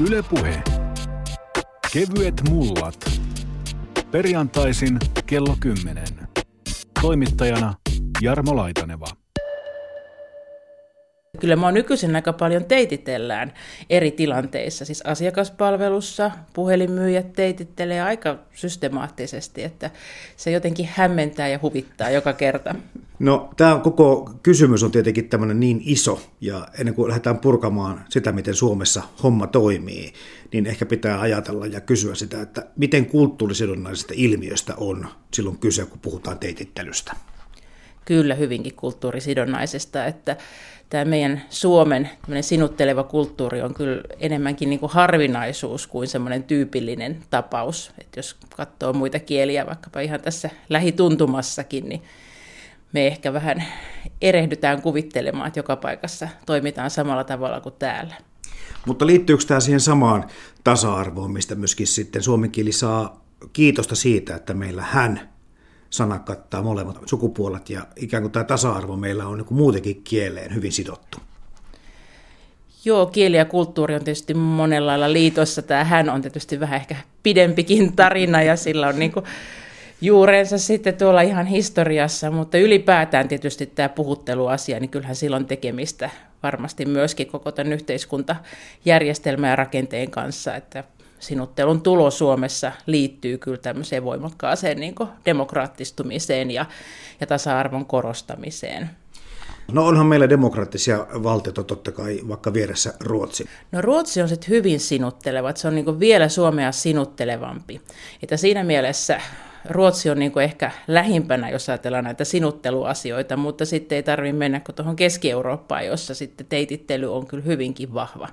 Ylepuhe. Kevyet mullat. Perjantaisin kello 10. Toimittajana Jarmo Laitaneva. Kyllä mua nykyisin aika paljon teititellään eri tilanteissa, siis asiakaspalvelussa puhelinmyyjät teitittelee aika systemaattisesti, että se jotenkin hämmentää ja huvittaa joka kerta. No tämä koko kysymys on tietenkin tämmöinen niin iso, ja ennen kuin lähdetään purkamaan sitä, miten Suomessa homma toimii, niin ehkä pitää ajatella ja kysyä sitä, että miten kulttuurisidonnaisesta ilmiöstä on silloin kyse, kun puhutaan teitittelystä. Kyllä hyvinkin kulttuurisidonnaisesta, että tämä meidän Suomen sinutteleva kulttuuri on kyllä enemmänkin niin kuin harvinaisuus kuin semmoinen tyypillinen tapaus. Että jos katsoo muita kieliä vaikkapa ihan tässä lähituntumassakin, niin me ehkä vähän erehdytään kuvittelemaan, että joka paikassa toimitaan samalla tavalla kuin täällä. Mutta liittyykö tämä siihen samaan tasa-arvoon, mistä myöskin sitten suomen kieli saa kiitosta siitä, että meillä hän sana kattaa molemmat sukupuolet ja ikään kuin tämä tasa-arvo meillä on niin muutenkin kieleen hyvin sidottu. Joo, kieli ja kulttuuri on tietysti monella lailla liitossa. Tämä hän on tietysti vähän ehkä pidempikin tarina ja sillä on niin kuin juurensa sitten tuolla ihan historiassa, mutta ylipäätään tietysti tämä puhutteluasia, niin kyllähän silloin tekemistä varmasti myöskin koko tämän yhteiskuntajärjestelmän ja rakenteen kanssa, että sinuttelun tulo Suomessa liittyy kyllä tämmöiseen voimakkaaseen niin demokraattistumiseen ja, ja tasa-arvon korostamiseen. No onhan meillä demokraattisia valtioita totta kai, vaikka vieressä Ruotsi. No Ruotsi on sitten hyvin sinutteleva, se on niin vielä Suomea sinuttelevampi. Että siinä mielessä Ruotsi on niin ehkä lähimpänä, jos ajatellaan näitä sinutteluasioita, mutta sitten ei tarvitse mennä kuin tuohon Keski-Eurooppaan, jossa sitten teitittely on kyllä hyvinkin vahva.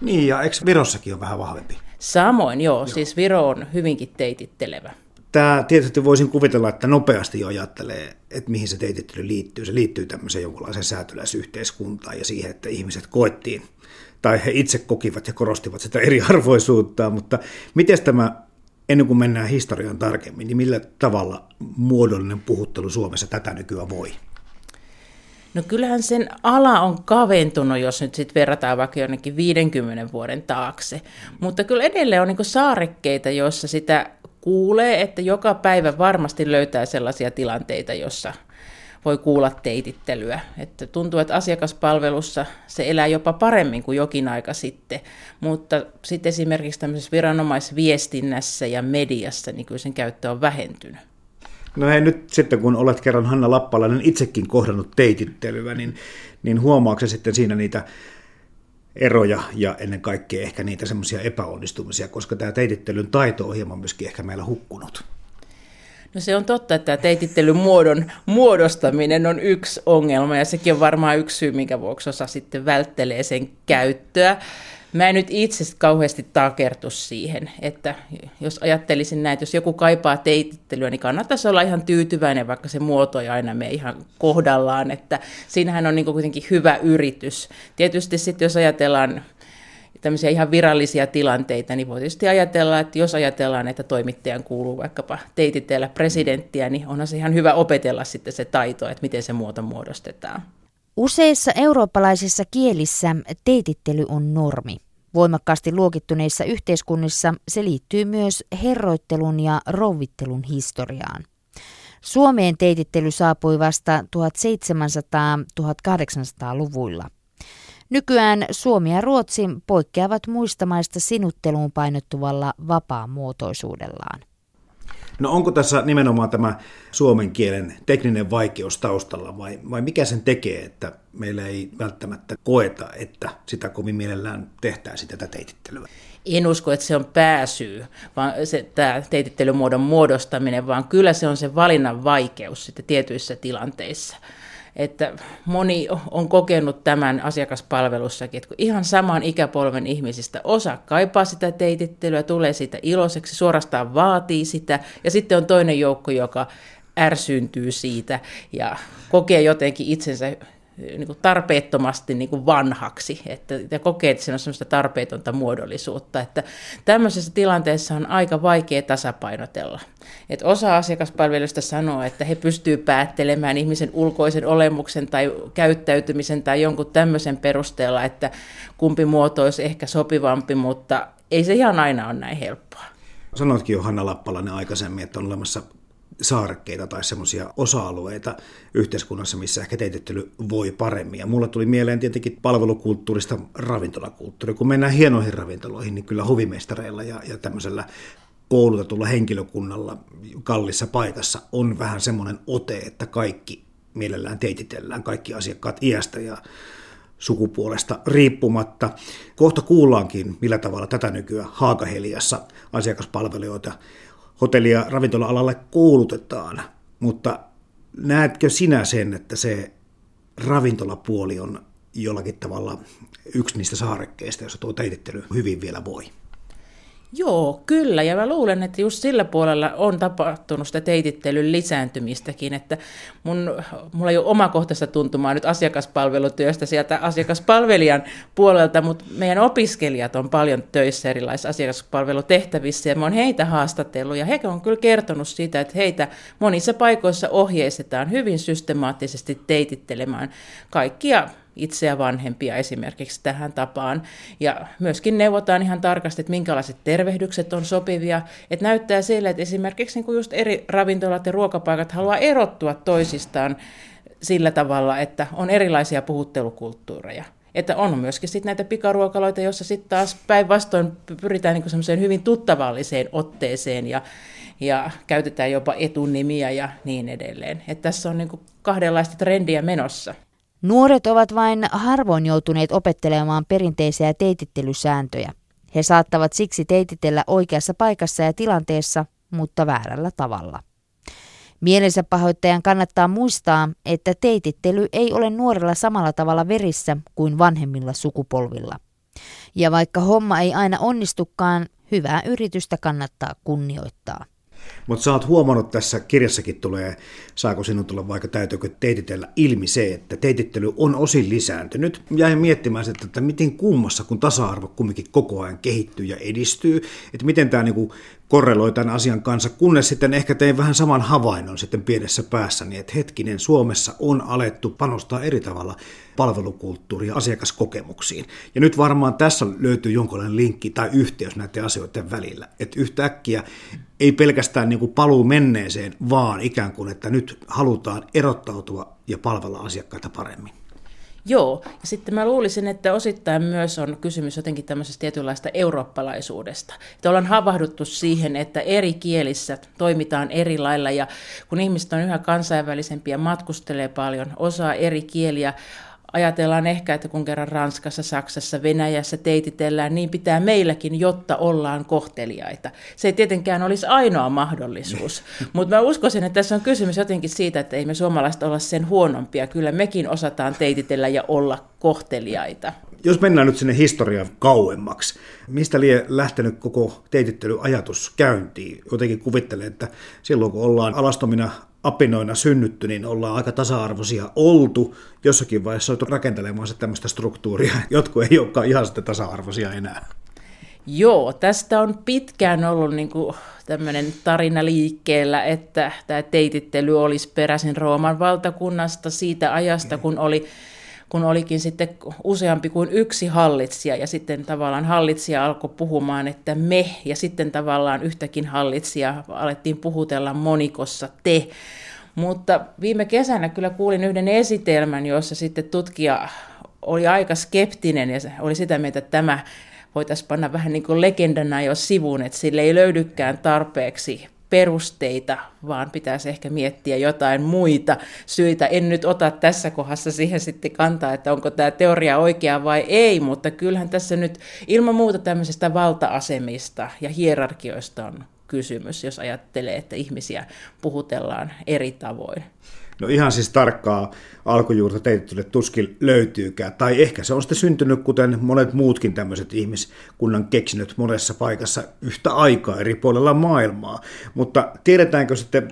Niin, ja eikö Virossakin on vähän vahvempi? Samoin, joo, joo. siis Viro on hyvinkin teitittelevä. Tämä tietysti voisin kuvitella, että nopeasti jo ajattelee, että mihin se teitittely liittyy. Se liittyy tämmöiseen jonkunlaiseen säätyläisyhteiskuntaan ja siihen, että ihmiset koettiin, tai he itse kokivat ja korostivat sitä eriarvoisuutta, mutta miten tämä, ennen kuin mennään historiaan tarkemmin, niin millä tavalla muodollinen puhuttelu Suomessa tätä nykyään voi? No kyllähän sen ala on kaventunut, jos nyt sitten verrataan vaikka jonnekin 50 vuoden taakse. Mutta kyllä edelleen on niin saarekkeita, joissa sitä kuulee, että joka päivä varmasti löytää sellaisia tilanteita, jossa voi kuulla teitittelyä. Että tuntuu, että asiakaspalvelussa se elää jopa paremmin kuin jokin aika sitten, mutta sitten esimerkiksi tämmöisessä viranomaisviestinnässä ja mediassa, niin kyllä sen käyttö on vähentynyt. No hei, nyt sitten kun olet kerran Hanna Lappalainen itsekin kohdannut teitittelyä, niin, niin huomaako sitten siinä niitä eroja ja ennen kaikkea ehkä niitä semmoisia epäonnistumisia, koska tämä teitittelyn taito on hieman myöskin ehkä meillä hukkunut. No se on totta, että teitittelyn muodon muodostaminen on yksi ongelma ja sekin on varmaan yksi syy, minkä vuoksi osa sitten välttelee sen käyttöä. Mä en nyt itse kauheasti takertu siihen, että jos ajattelisin näin, että jos joku kaipaa teitittelyä, niin kannattaisi olla ihan tyytyväinen, vaikka se muoto ei aina mene ihan kohdallaan, että siinähän on niin kuitenkin hyvä yritys. Tietysti sitten jos ajatellaan tämmöisiä ihan virallisia tilanteita, niin voi tietysti ajatella, että jos ajatellaan, että toimittajan kuuluu vaikkapa teititellä presidenttiä, niin onhan se ihan hyvä opetella sitten se taito, että miten se muoto muodostetaan. Useissa eurooppalaisissa kielissä teitittely on normi. Voimakkaasti luokittuneissa yhteiskunnissa se liittyy myös herroittelun ja rouvittelun historiaan. Suomeen teitittely saapui vasta 1700-1800-luvuilla. Nykyään Suomi ja Ruotsi poikkeavat muista maista sinutteluun painottuvalla vapaamuotoisuudellaan. No onko tässä nimenomaan tämä suomen kielen tekninen vaikeus taustalla vai, vai mikä sen tekee, että meillä ei välttämättä koeta, että sitä kovin mielellään tehtäisiin tätä teitittelyä? En usko, että se on pääsyy, vaan se, tämä teitittelymuodon muodostaminen, vaan kyllä se on se valinnan vaikeus sitten tietyissä tilanteissa että moni on kokenut tämän asiakaspalvelussakin, että kun ihan saman ikäpolven ihmisistä osa kaipaa sitä teitittelyä, tulee sitä iloiseksi, suorastaan vaatii sitä, ja sitten on toinen joukko, joka ärsyyntyy siitä ja kokee jotenkin itsensä niin kuin tarpeettomasti niin kuin vanhaksi, että, ja kokee, että siinä on sellaista tarpeetonta muodollisuutta, että tämmöisessä tilanteessa on aika vaikea tasapainotella. Että osa asiakaspalveluista sanoo, että he pystyvät päättelemään ihmisen ulkoisen olemuksen tai käyttäytymisen tai jonkun tämmöisen perusteella, että kumpi muoto olisi ehkä sopivampi, mutta ei se ihan aina ole näin helppoa. Sanoitkin jo Hanna Lappalainen aikaisemmin, että on olemassa saarekkeita tai semmoisia osa-alueita yhteiskunnassa, missä ehkä teitittely voi paremmin. Ja mulla tuli mieleen tietenkin palvelukulttuurista ravintolakulttuuri. Kun mennään hienoihin ravintoloihin, niin kyllä huvimestareilla ja, ja tämmöisellä koulutetulla henkilökunnalla kallissa paikassa on vähän semmoinen ote, että kaikki mielellään teititellään, kaikki asiakkaat iästä ja sukupuolesta riippumatta. Kohta kuullaankin, millä tavalla tätä nykyään Haakaheliassa asiakaspalvelijoita hotelli- ja ravintola-alalle koulutetaan, mutta näetkö sinä sen, että se ravintolapuoli on jollakin tavalla yksi niistä saarekkeista, jossa tuo teitittely hyvin vielä voi? Joo, kyllä. Ja mä luulen, että just sillä puolella on tapahtunut sitä teitittelyn lisääntymistäkin. Että mun, mulla ei ole omakohtaista tuntumaa nyt asiakaspalvelutyöstä sieltä asiakaspalvelijan puolelta, mutta meidän opiskelijat on paljon töissä erilaisissa asiakaspalvelutehtävissä ja mä oon heitä haastatellut. Ja he on kyllä kertonut siitä, että heitä monissa paikoissa ohjeistetaan hyvin systemaattisesti teitittelemään kaikkia itseä vanhempia esimerkiksi tähän tapaan. Ja myöskin neuvotaan ihan tarkasti, että minkälaiset tervehdykset on sopivia. Että näyttää sille, että esimerkiksi niin just eri ravintolat ja ruokapaikat haluaa erottua toisistaan sillä tavalla, että on erilaisia puhuttelukulttuureja. Että on myöskin sitten näitä pikaruokaloita, joissa sitten taas päinvastoin pyritään niin semmoiseen hyvin tuttavalliseen otteeseen ja, ja käytetään jopa etunimiä ja niin edelleen. Että tässä on niin kahdenlaista trendiä menossa. Nuoret ovat vain harvoin joutuneet opettelemaan perinteisiä teitittelysääntöjä. He saattavat siksi teititellä oikeassa paikassa ja tilanteessa, mutta väärällä tavalla. Mielensä pahoittajan kannattaa muistaa, että teitittely ei ole nuorella samalla tavalla verissä kuin vanhemmilla sukupolvilla. Ja vaikka homma ei aina onnistukaan, hyvää yritystä kannattaa kunnioittaa. Mutta sä oot huomannut tässä kirjassakin tulee, saako sinun tulla vaikka täytyykö teititellä ilmi se, että teitittely on osin lisääntynyt. Jäin miettimään sitä, että miten kummassa, kun tasa-arvo kumminkin koko ajan kehittyy ja edistyy, että miten tämä niinku korreloi tämän asian kanssa, kunnes sitten ehkä tein vähän saman havainnon sitten pienessä päässäni, että hetkinen, Suomessa on alettu panostaa eri tavalla palvelukulttuuri- ja asiakaskokemuksiin. Ja nyt varmaan tässä löytyy jonkinlainen linkki tai yhteys näiden asioiden välillä. Että yhtäkkiä ei pelkästään niin kuin paluu menneeseen, vaan ikään kuin, että nyt halutaan erottautua ja palvella asiakkaita paremmin. Joo, ja sitten mä luulisin, että osittain myös on kysymys jotenkin tämmöisestä tietynlaista eurooppalaisuudesta. Että ollaan havahduttu siihen, että eri kielissä toimitaan eri lailla, ja kun ihmiset on yhä kansainvälisempiä, matkustelee paljon, osaa eri kieliä, ajatellaan ehkä, että kun kerran Ranskassa, Saksassa, Venäjässä teititellään, niin pitää meilläkin, jotta ollaan kohteliaita. Se ei tietenkään olisi ainoa mahdollisuus, mutta mä uskoisin, että tässä on kysymys jotenkin siitä, että ei me suomalaiset olla sen huonompia. Kyllä mekin osataan teititellä ja olla kohteliaita. Jos mennään nyt sinne historian kauemmaksi, mistä lie lähtenyt koko teitittelyajatus käyntiin? Jotenkin kuvittelen, että silloin kun ollaan alastomina apinoina synnytty, niin ollaan aika tasa-arvoisia oltu. Jossakin vaiheessa on rakentelemaan se tämmöistä struktuuria. Jotkut ei olekaan ihan sitten tasa-arvoisia enää. Joo, tästä on pitkään ollut niin kuin tämmöinen tarina liikkeellä, että tämä teitittely olisi peräisin Rooman valtakunnasta siitä ajasta, kun oli kun olikin sitten useampi kuin yksi hallitsija, ja sitten tavallaan hallitsija alkoi puhumaan, että me, ja sitten tavallaan yhtäkin hallitsija alettiin puhutella monikossa te. Mutta viime kesänä kyllä kuulin yhden esitelmän, jossa sitten tutkija oli aika skeptinen ja oli sitä mieltä, että tämä voitaisiin panna vähän niin kuin legendana jo sivuun, että sille ei löydykään tarpeeksi perusteita, vaan pitäisi ehkä miettiä jotain muita syitä. En nyt ota tässä kohdassa siihen sitten kantaa, että onko tämä teoria oikea vai ei, mutta kyllähän tässä nyt ilman muuta tämmöisestä valta-asemista ja hierarkioista on kysymys, jos ajattelee, että ihmisiä puhutellaan eri tavoin. No ihan siis tarkkaa alkujuurta teitetylle tuskin löytyykään. Tai ehkä se on sitten syntynyt, kuten monet muutkin tämmöiset ihmiskunnan keksinyt monessa paikassa yhtä aikaa eri puolella maailmaa. Mutta tiedetäänkö sitten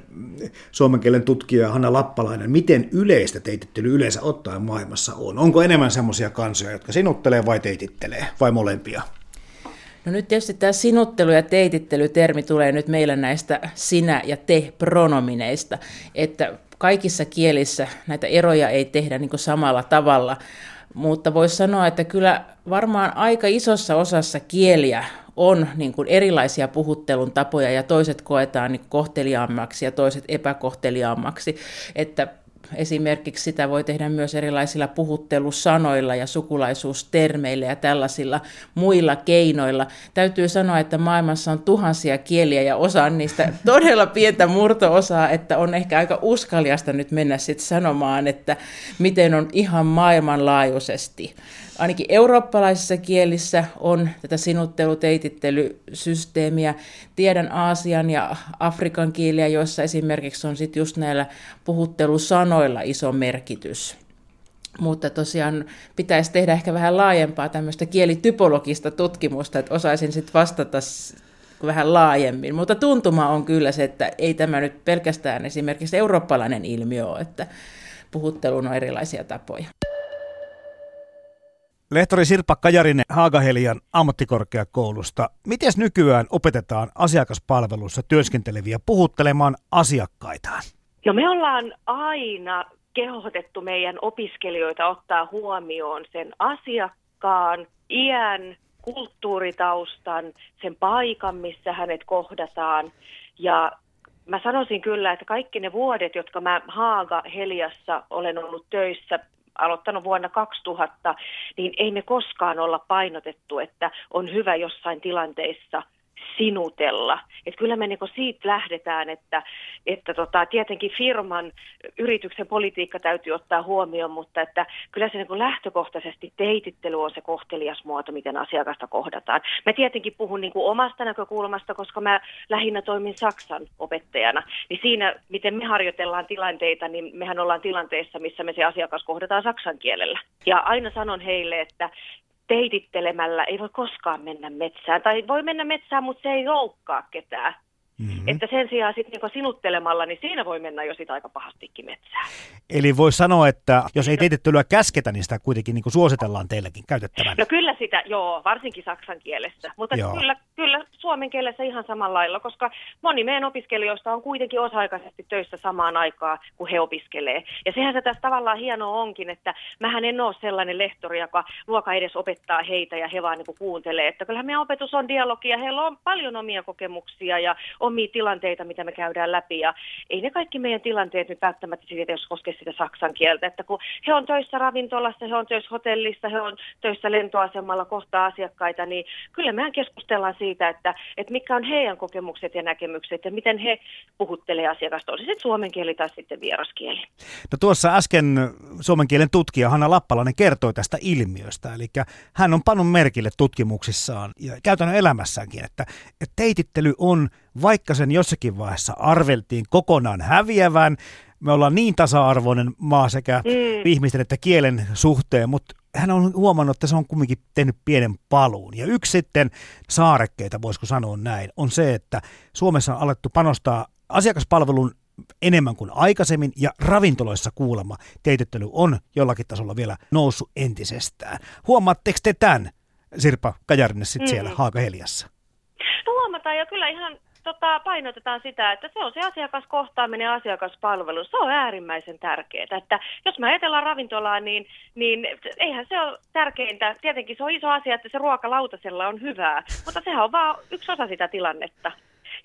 suomen kielen tutkija Hanna Lappalainen, miten yleistä teitittely yleensä ottaen maailmassa on? Onko enemmän semmoisia kansoja, jotka sinuttelee vai teitittelee, vai molempia? No nyt tietysti tämä sinuttelu ja teitittely-termi tulee nyt meillä näistä sinä- ja te-pronomineista, että kaikissa kielissä näitä eroja ei tehdä niin samalla tavalla, mutta voisi sanoa, että kyllä varmaan aika isossa osassa kieliä on niin kuin erilaisia puhuttelun tapoja ja toiset koetaan niin kohteliaammaksi ja toiset epäkohteliaammaksi. Että Esimerkiksi sitä voi tehdä myös erilaisilla puhuttelusanoilla ja sukulaisuustermeillä ja tällaisilla muilla keinoilla. Täytyy sanoa, että maailmassa on tuhansia kieliä ja osa niistä todella pientä murto-osaa, että on ehkä aika uskaliasta nyt mennä sitten sanomaan, että miten on ihan maailmanlaajuisesti ainakin eurooppalaisissa kielissä on tätä sinutteluteitittelysysteemiä. Tiedän Aasian ja Afrikan kieliä, joissa esimerkiksi on sitten just näillä puhuttelusanoilla iso merkitys. Mutta tosiaan pitäisi tehdä ehkä vähän laajempaa tämmöistä kielitypologista tutkimusta, että osaisin sitten vastata vähän laajemmin. Mutta tuntuma on kyllä se, että ei tämä nyt pelkästään esimerkiksi eurooppalainen ilmiö ole, että puhutteluun on erilaisia tapoja. Lehtori Sirpa Kajarinen Haagahelian ammattikorkeakoulusta. Miten nykyään opetetaan asiakaspalvelussa työskenteleviä puhuttelemaan asiakkaitaan? No me ollaan aina kehotettu meidän opiskelijoita ottaa huomioon sen asiakkaan, iän, kulttuuritaustan, sen paikan, missä hänet kohdataan. Ja mä sanoisin kyllä, että kaikki ne vuodet, jotka mä Haaga Heliassa olen ollut töissä aloittanut vuonna 2000, niin ei me koskaan olla painotettu, että on hyvä jossain tilanteissa – sinutella. Et kyllä me niinku siitä lähdetään, että, että tota, tietenkin firman, yrityksen politiikka täytyy ottaa huomioon, mutta että kyllä se niinku lähtökohtaisesti teitittely on se kohtelias muoto, miten asiakasta kohdataan. Mä tietenkin puhun niinku omasta näkökulmasta, koska mä lähinnä toimin Saksan opettajana. Niin siinä, miten me harjoitellaan tilanteita, niin mehän ollaan tilanteessa, missä me se asiakas kohdataan saksan kielellä. Ja aina sanon heille, että teitittelemällä ei voi koskaan mennä metsään. Tai voi mennä metsään, mutta se ei loukkaa ketään. Mm-hmm. Että sen sijaan sitten niin sinuttelemalla, niin siinä voi mennä jo sitä aika pahastikin metsään. Eli voi sanoa, että jos ei teitittelyä käsketä, niin sitä kuitenkin niin suositellaan teillekin käytettävän. No kyllä sitä, joo, varsinkin saksan kielessä. Mutta joo. kyllä, kyllä suomen kielessä ihan samalla lailla, koska moni meidän opiskelijoista on kuitenkin osa-aikaisesti töissä samaan aikaan, kun he opiskelee. Ja sehän se tässä tavallaan hienoa onkin, että mähän en ole sellainen lehtori, joka luoka edes opettaa heitä ja he vaan niin kuuntelee. Että kyllähän meidän opetus on dialogia, heillä on paljon omia kokemuksia ja omia tilanteita, mitä me käydään läpi. Ja ei ne kaikki meidän tilanteet nyt välttämättä siitä, jos koskee sitä saksan kieltä. Että kun he on töissä ravintolassa, he on töissä hotellissa, he on töissä lentoasemalla kohtaa asiakkaita, niin kyllä mehän keskustellaan siitä, että, että mikä on heidän kokemukset ja näkemykset ja miten he puhuttelee asiakasta, oli sitten suomen kieli tai sitten vieraskieli. No tuossa äsken suomen kielen tutkija Hanna Lappalainen kertoi tästä ilmiöstä, eli hän on pannut merkille tutkimuksissaan ja käytännön elämässäänkin, että, että teitittely on vaikka sen jossakin vaiheessa arveltiin kokonaan häviävän, me ollaan niin tasa-arvoinen maa sekä mm. ihmisten että kielen suhteen, mutta hän on huomannut, että se on kumminkin tehnyt pienen paluun. Ja yksi sitten saarekkeita, voisiko sanoa näin, on se, että Suomessa on alettu panostaa asiakaspalvelun enemmän kuin aikaisemmin ja ravintoloissa kuulemma teitettely on jollakin tasolla vielä noussut entisestään. Huomaatteko te tämän, Sirpa Kajarinen, sitten mm. siellä Haakaheliassa? No huomataan ja kyllä ihan tota, painotetaan sitä, että se on se asiakaskohtaaminen asiakaspalvelu. Se on äärimmäisen tärkeää. Että jos mä ajatellaan ravintolaa, niin, niin eihän se ole tärkeintä. Tietenkin se on iso asia, että se ruoka lautasella on hyvää, mutta sehän on vaan yksi osa sitä tilannetta.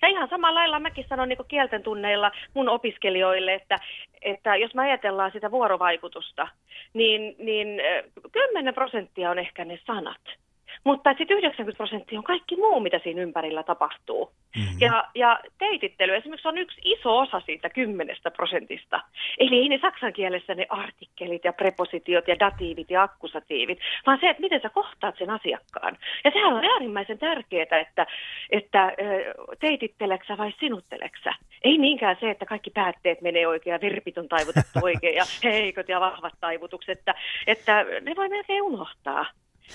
Ja ihan samalla lailla mäkin sanon niin kielten tunneilla mun opiskelijoille, että, että jos me ajatellaan sitä vuorovaikutusta, niin, niin 10 prosenttia on ehkä ne sanat. mutta sitten 90 prosenttia on kaikki muu, mitä siinä ympärillä tapahtuu. Mm-hmm. Ja, ja teitittely esimerkiksi on yksi iso osa siitä 10 prosentista. Eli ei ne saksan kielessä ne artikkelit ja prepositiot ja datiivit ja akkusatiivit, vaan se, että miten sä kohtaat sen asiakkaan. Ja sehän on äärimmäisen tärkeää, että, että teititteleksä vai sinutteleksä. Ei niinkään se, että kaikki päätteet menee oikein ja virpit on taivutettu oikein ja heikot ja vahvat taivutukset, että, että ne voi melkein unohtaa.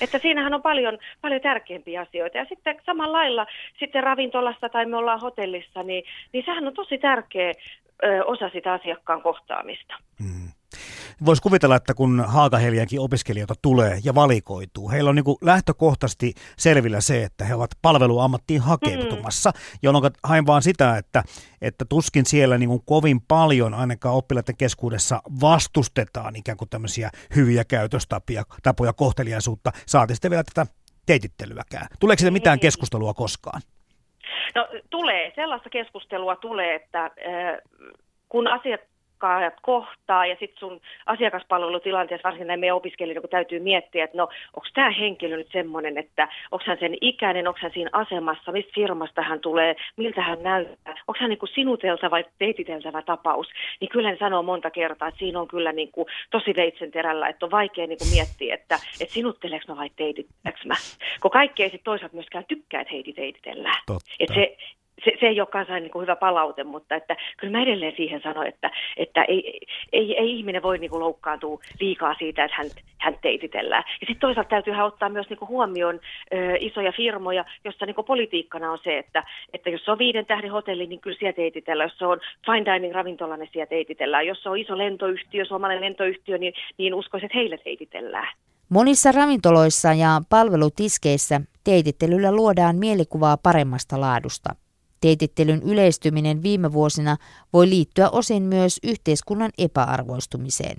Että siinähän on paljon, paljon tärkeämpiä asioita. Ja sitten samalla lailla sitten ravintolassa tai me ollaan hotellissa, niin, niin sehän on tosi tärkeä ö, osa sitä asiakkaan kohtaamista. Mm. Voisi kuvitella, että kun Haakaheliankin opiskelijoita tulee ja valikoituu, heillä on niin lähtökohtaisesti selvillä se, että he ovat palveluammattiin hakeutumassa, mm. jolloin hain vaan sitä, että, että tuskin siellä niin kovin paljon ainakaan oppilaiden keskuudessa vastustetaan ikään kuin tämmöisiä hyviä käytöstapia, tapoja kohteliaisuutta, saati sitten vielä tätä teitittelyäkään. Tuleeko siitä mitään niin. keskustelua koskaan? No tulee, sellaista keskustelua tulee, että äh, kun asiat asiakkaat kohtaa ja sitten sun asiakaspalvelutilanteessa varsinkin näin meidän opiskelijoiden, kun täytyy miettiä, että no onko tämä henkilö nyt semmoinen, että onko hän sen ikäinen, onko hän siinä asemassa, mistä firmasta hän tulee, miltä hän näyttää, onko hän niin sinuteltava vai teititeltävä tapaus, niin kyllä hän sanoo monta kertaa, että siinä on kyllä niin kuin tosi veitsen terällä, että on vaikea niin kuin miettiä, että, että sinutteleeko mä vai teititteleks mä, kun kaikki ei sitten toisaalta myöskään tykkää, että heiti teititellään. Että se, se, se ei ole kanssa niin kuin hyvä palaute, mutta että kyllä mä edelleen siihen sanon, että, että ei, ei, ei ihminen voi niin kuin loukkaantua liikaa siitä, että hän, hän teititellään. Ja sitten toisaalta täytyy ottaa myös niin kuin huomioon ö, isoja firmoja, jossa niin kuin politiikkana on se, että, että jos se on viiden tähden hotelli, niin kyllä siellä teititellään. Jos se on fine dining ravintola, niin siellä teititellään. Jos se on iso lentoyhtiö, suomalainen lentoyhtiö, niin, niin uskoisin, että heille teititellään. Monissa ravintoloissa ja palvelutiskeissä teitittelyllä luodaan mielikuvaa paremmasta laadusta. Teitittelyn yleistyminen viime vuosina voi liittyä osin myös yhteiskunnan epäarvoistumiseen.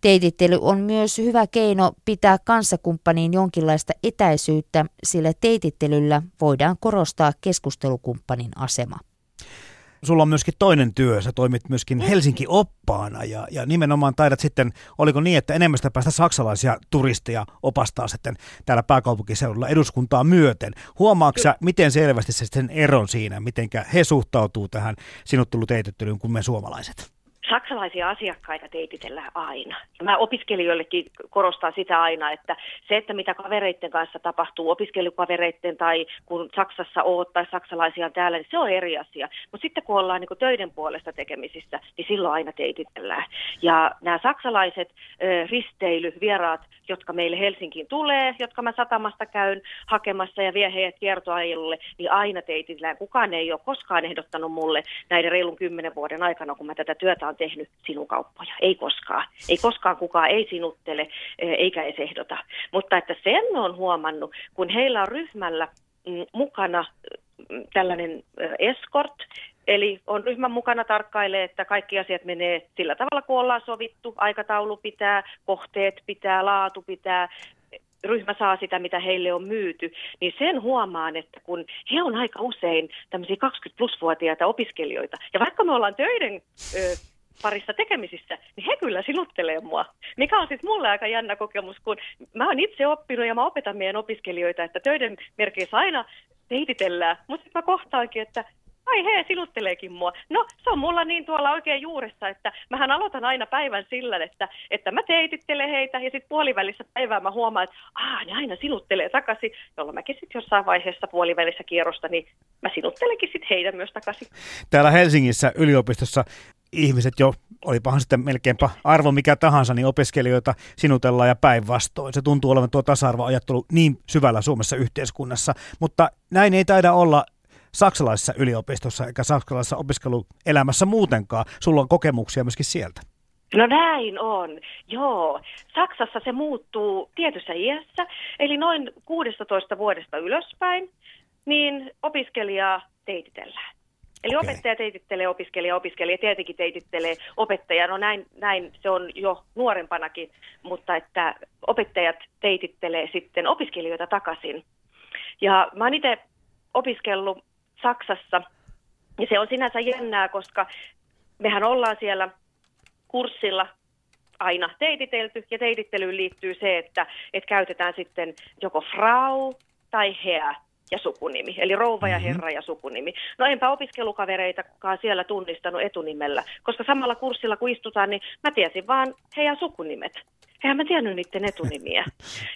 Teitittely on myös hyvä keino pitää kanssakumppaniin jonkinlaista etäisyyttä, sillä teitittelyllä voidaan korostaa keskustelukumppanin asema sulla on myöskin toinen työ, sä toimit myöskin Helsinki-oppaana ja, ja nimenomaan taidat sitten, oliko niin, että enemmästä päästä saksalaisia turisteja opastaa sitten täällä pääkaupunkiseudulla eduskuntaa myöten. Huomaatko miten selvästi se sen eron siinä, miten he suhtautuu tähän sinutteluteitettelyyn kuin me suomalaiset? Saksalaisia asiakkaita teititellään aina. Mä opiskelijoillekin korostan sitä aina, että se, että mitä kavereiden kanssa tapahtuu, opiskelukavereiden tai kun Saksassa oot tai saksalaisia on täällä, niin se on eri asia. Mutta sitten kun ollaan niin töiden puolesta tekemisissä, niin silloin aina teititellään. Ja nämä saksalaiset ö, risteilyvieraat, jotka meille Helsinkiin tulee, jotka mä satamasta käyn hakemassa ja vie heidät kiertoajelulle, niin aina teititellään. Kukaan ei ole koskaan ehdottanut mulle näiden reilun kymmenen vuoden aikana, kun mä tätä työtä on tehnyt sinukauppoja. Ei koskaan. Ei koskaan kukaan ei sinuttele eh, eikä edes ehdota. Mutta että sen on huomannut, kun heillä on ryhmällä mm, mukana mm, tällainen eh, escort, Eli on ryhmän mukana tarkkailee, että kaikki asiat menee sillä tavalla, kun ollaan sovittu. Aikataulu pitää, kohteet pitää, laatu pitää, ryhmä saa sitä, mitä heille on myyty, niin sen huomaan, että kun he on aika usein tämmöisiä 20 plus-vuotiaita opiskelijoita, ja vaikka me ollaan töiden ö, parissa tekemisissä, niin he kyllä sinuttelee mua. Mikä on sitten mulle aika jännä kokemus, kun mä oon itse oppinut ja mä opetan meidän opiskelijoita, että töiden merkeissä aina teititellään, mutta sitten mä kohtaankin, että ai he, sinutteleekin mua. No, se on mulla niin tuolla oikein juuressa, että mähän aloitan aina päivän sillä, että, että mä teitittelen heitä ja sitten puolivälissä päivää mä huomaan, että aah, ne aina sinuttelee takaisin, jolloin mäkin sitten jossain vaiheessa puolivälissä kierrosta, niin mä sinuttelenkin sitten heitä myös takaisin. Täällä Helsingissä yliopistossa ihmiset jo, olipahan sitten melkeinpä arvo mikä tahansa, niin opiskelijoita sinutellaan ja päinvastoin. Se tuntuu olevan tuo tasa-arvoajattelu niin syvällä Suomessa yhteiskunnassa, mutta näin ei taida olla saksalaisessa yliopistossa eikä saksalaisessa opiskeluelämässä muutenkaan. Sulla on kokemuksia myöskin sieltä. No näin on, joo. Saksassa se muuttuu tietyssä iässä, eli noin 16 vuodesta ylöspäin, niin opiskelijaa teititellään. Eli okay. opettaja teitittelee opiskelija, opiskelija tietenkin teitittelee opettaja. No näin, näin se on jo nuorempanakin, mutta että opettajat teitittelee sitten opiskelijoita takaisin. Ja mä oon itse opiskellut Saksassa. Ja se on sinänsä jännää, koska mehän ollaan siellä kurssilla aina teititelty, ja teitittelyyn liittyy se, että, että käytetään sitten joko frau tai hea ja sukunimi, eli rouva ja mhm. herra ja sukunimi. No enpä opiskelukavereitakaan siellä tunnistanut etunimellä, koska samalla kurssilla kun istutaan, niin mä tiesin vaan heidän sukunimet. Eihän mä tiennyt niiden etunimiä.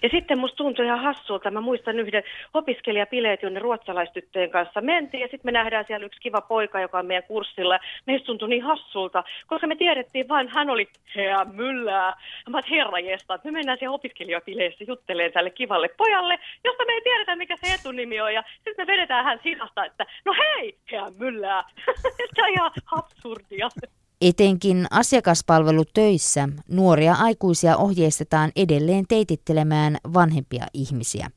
Ja sitten musta tuntui ihan hassulta. Mä muistan yhden opiskelijapileet, jonne ruotsalaistyttöjen kanssa mentiin. Ja sitten me nähdään siellä yksi kiva poika, joka on meidän kurssilla. Meistä tuntui niin hassulta, koska me tiedettiin vain, hän oli hea myllää. Mä herra jesta, me mennään siellä opiskelijapileissä jutteleen tälle kivalle pojalle, josta me ei tiedetä, mikä se etunimi on. Ja sitten me vedetään hän sisasta, että no hei, hea myllää. Tämä on ihan absurdia. Etenkin asiakaspalvelutöissä nuoria aikuisia ohjeistetaan edelleen teitittelemään vanhempia ihmisiä.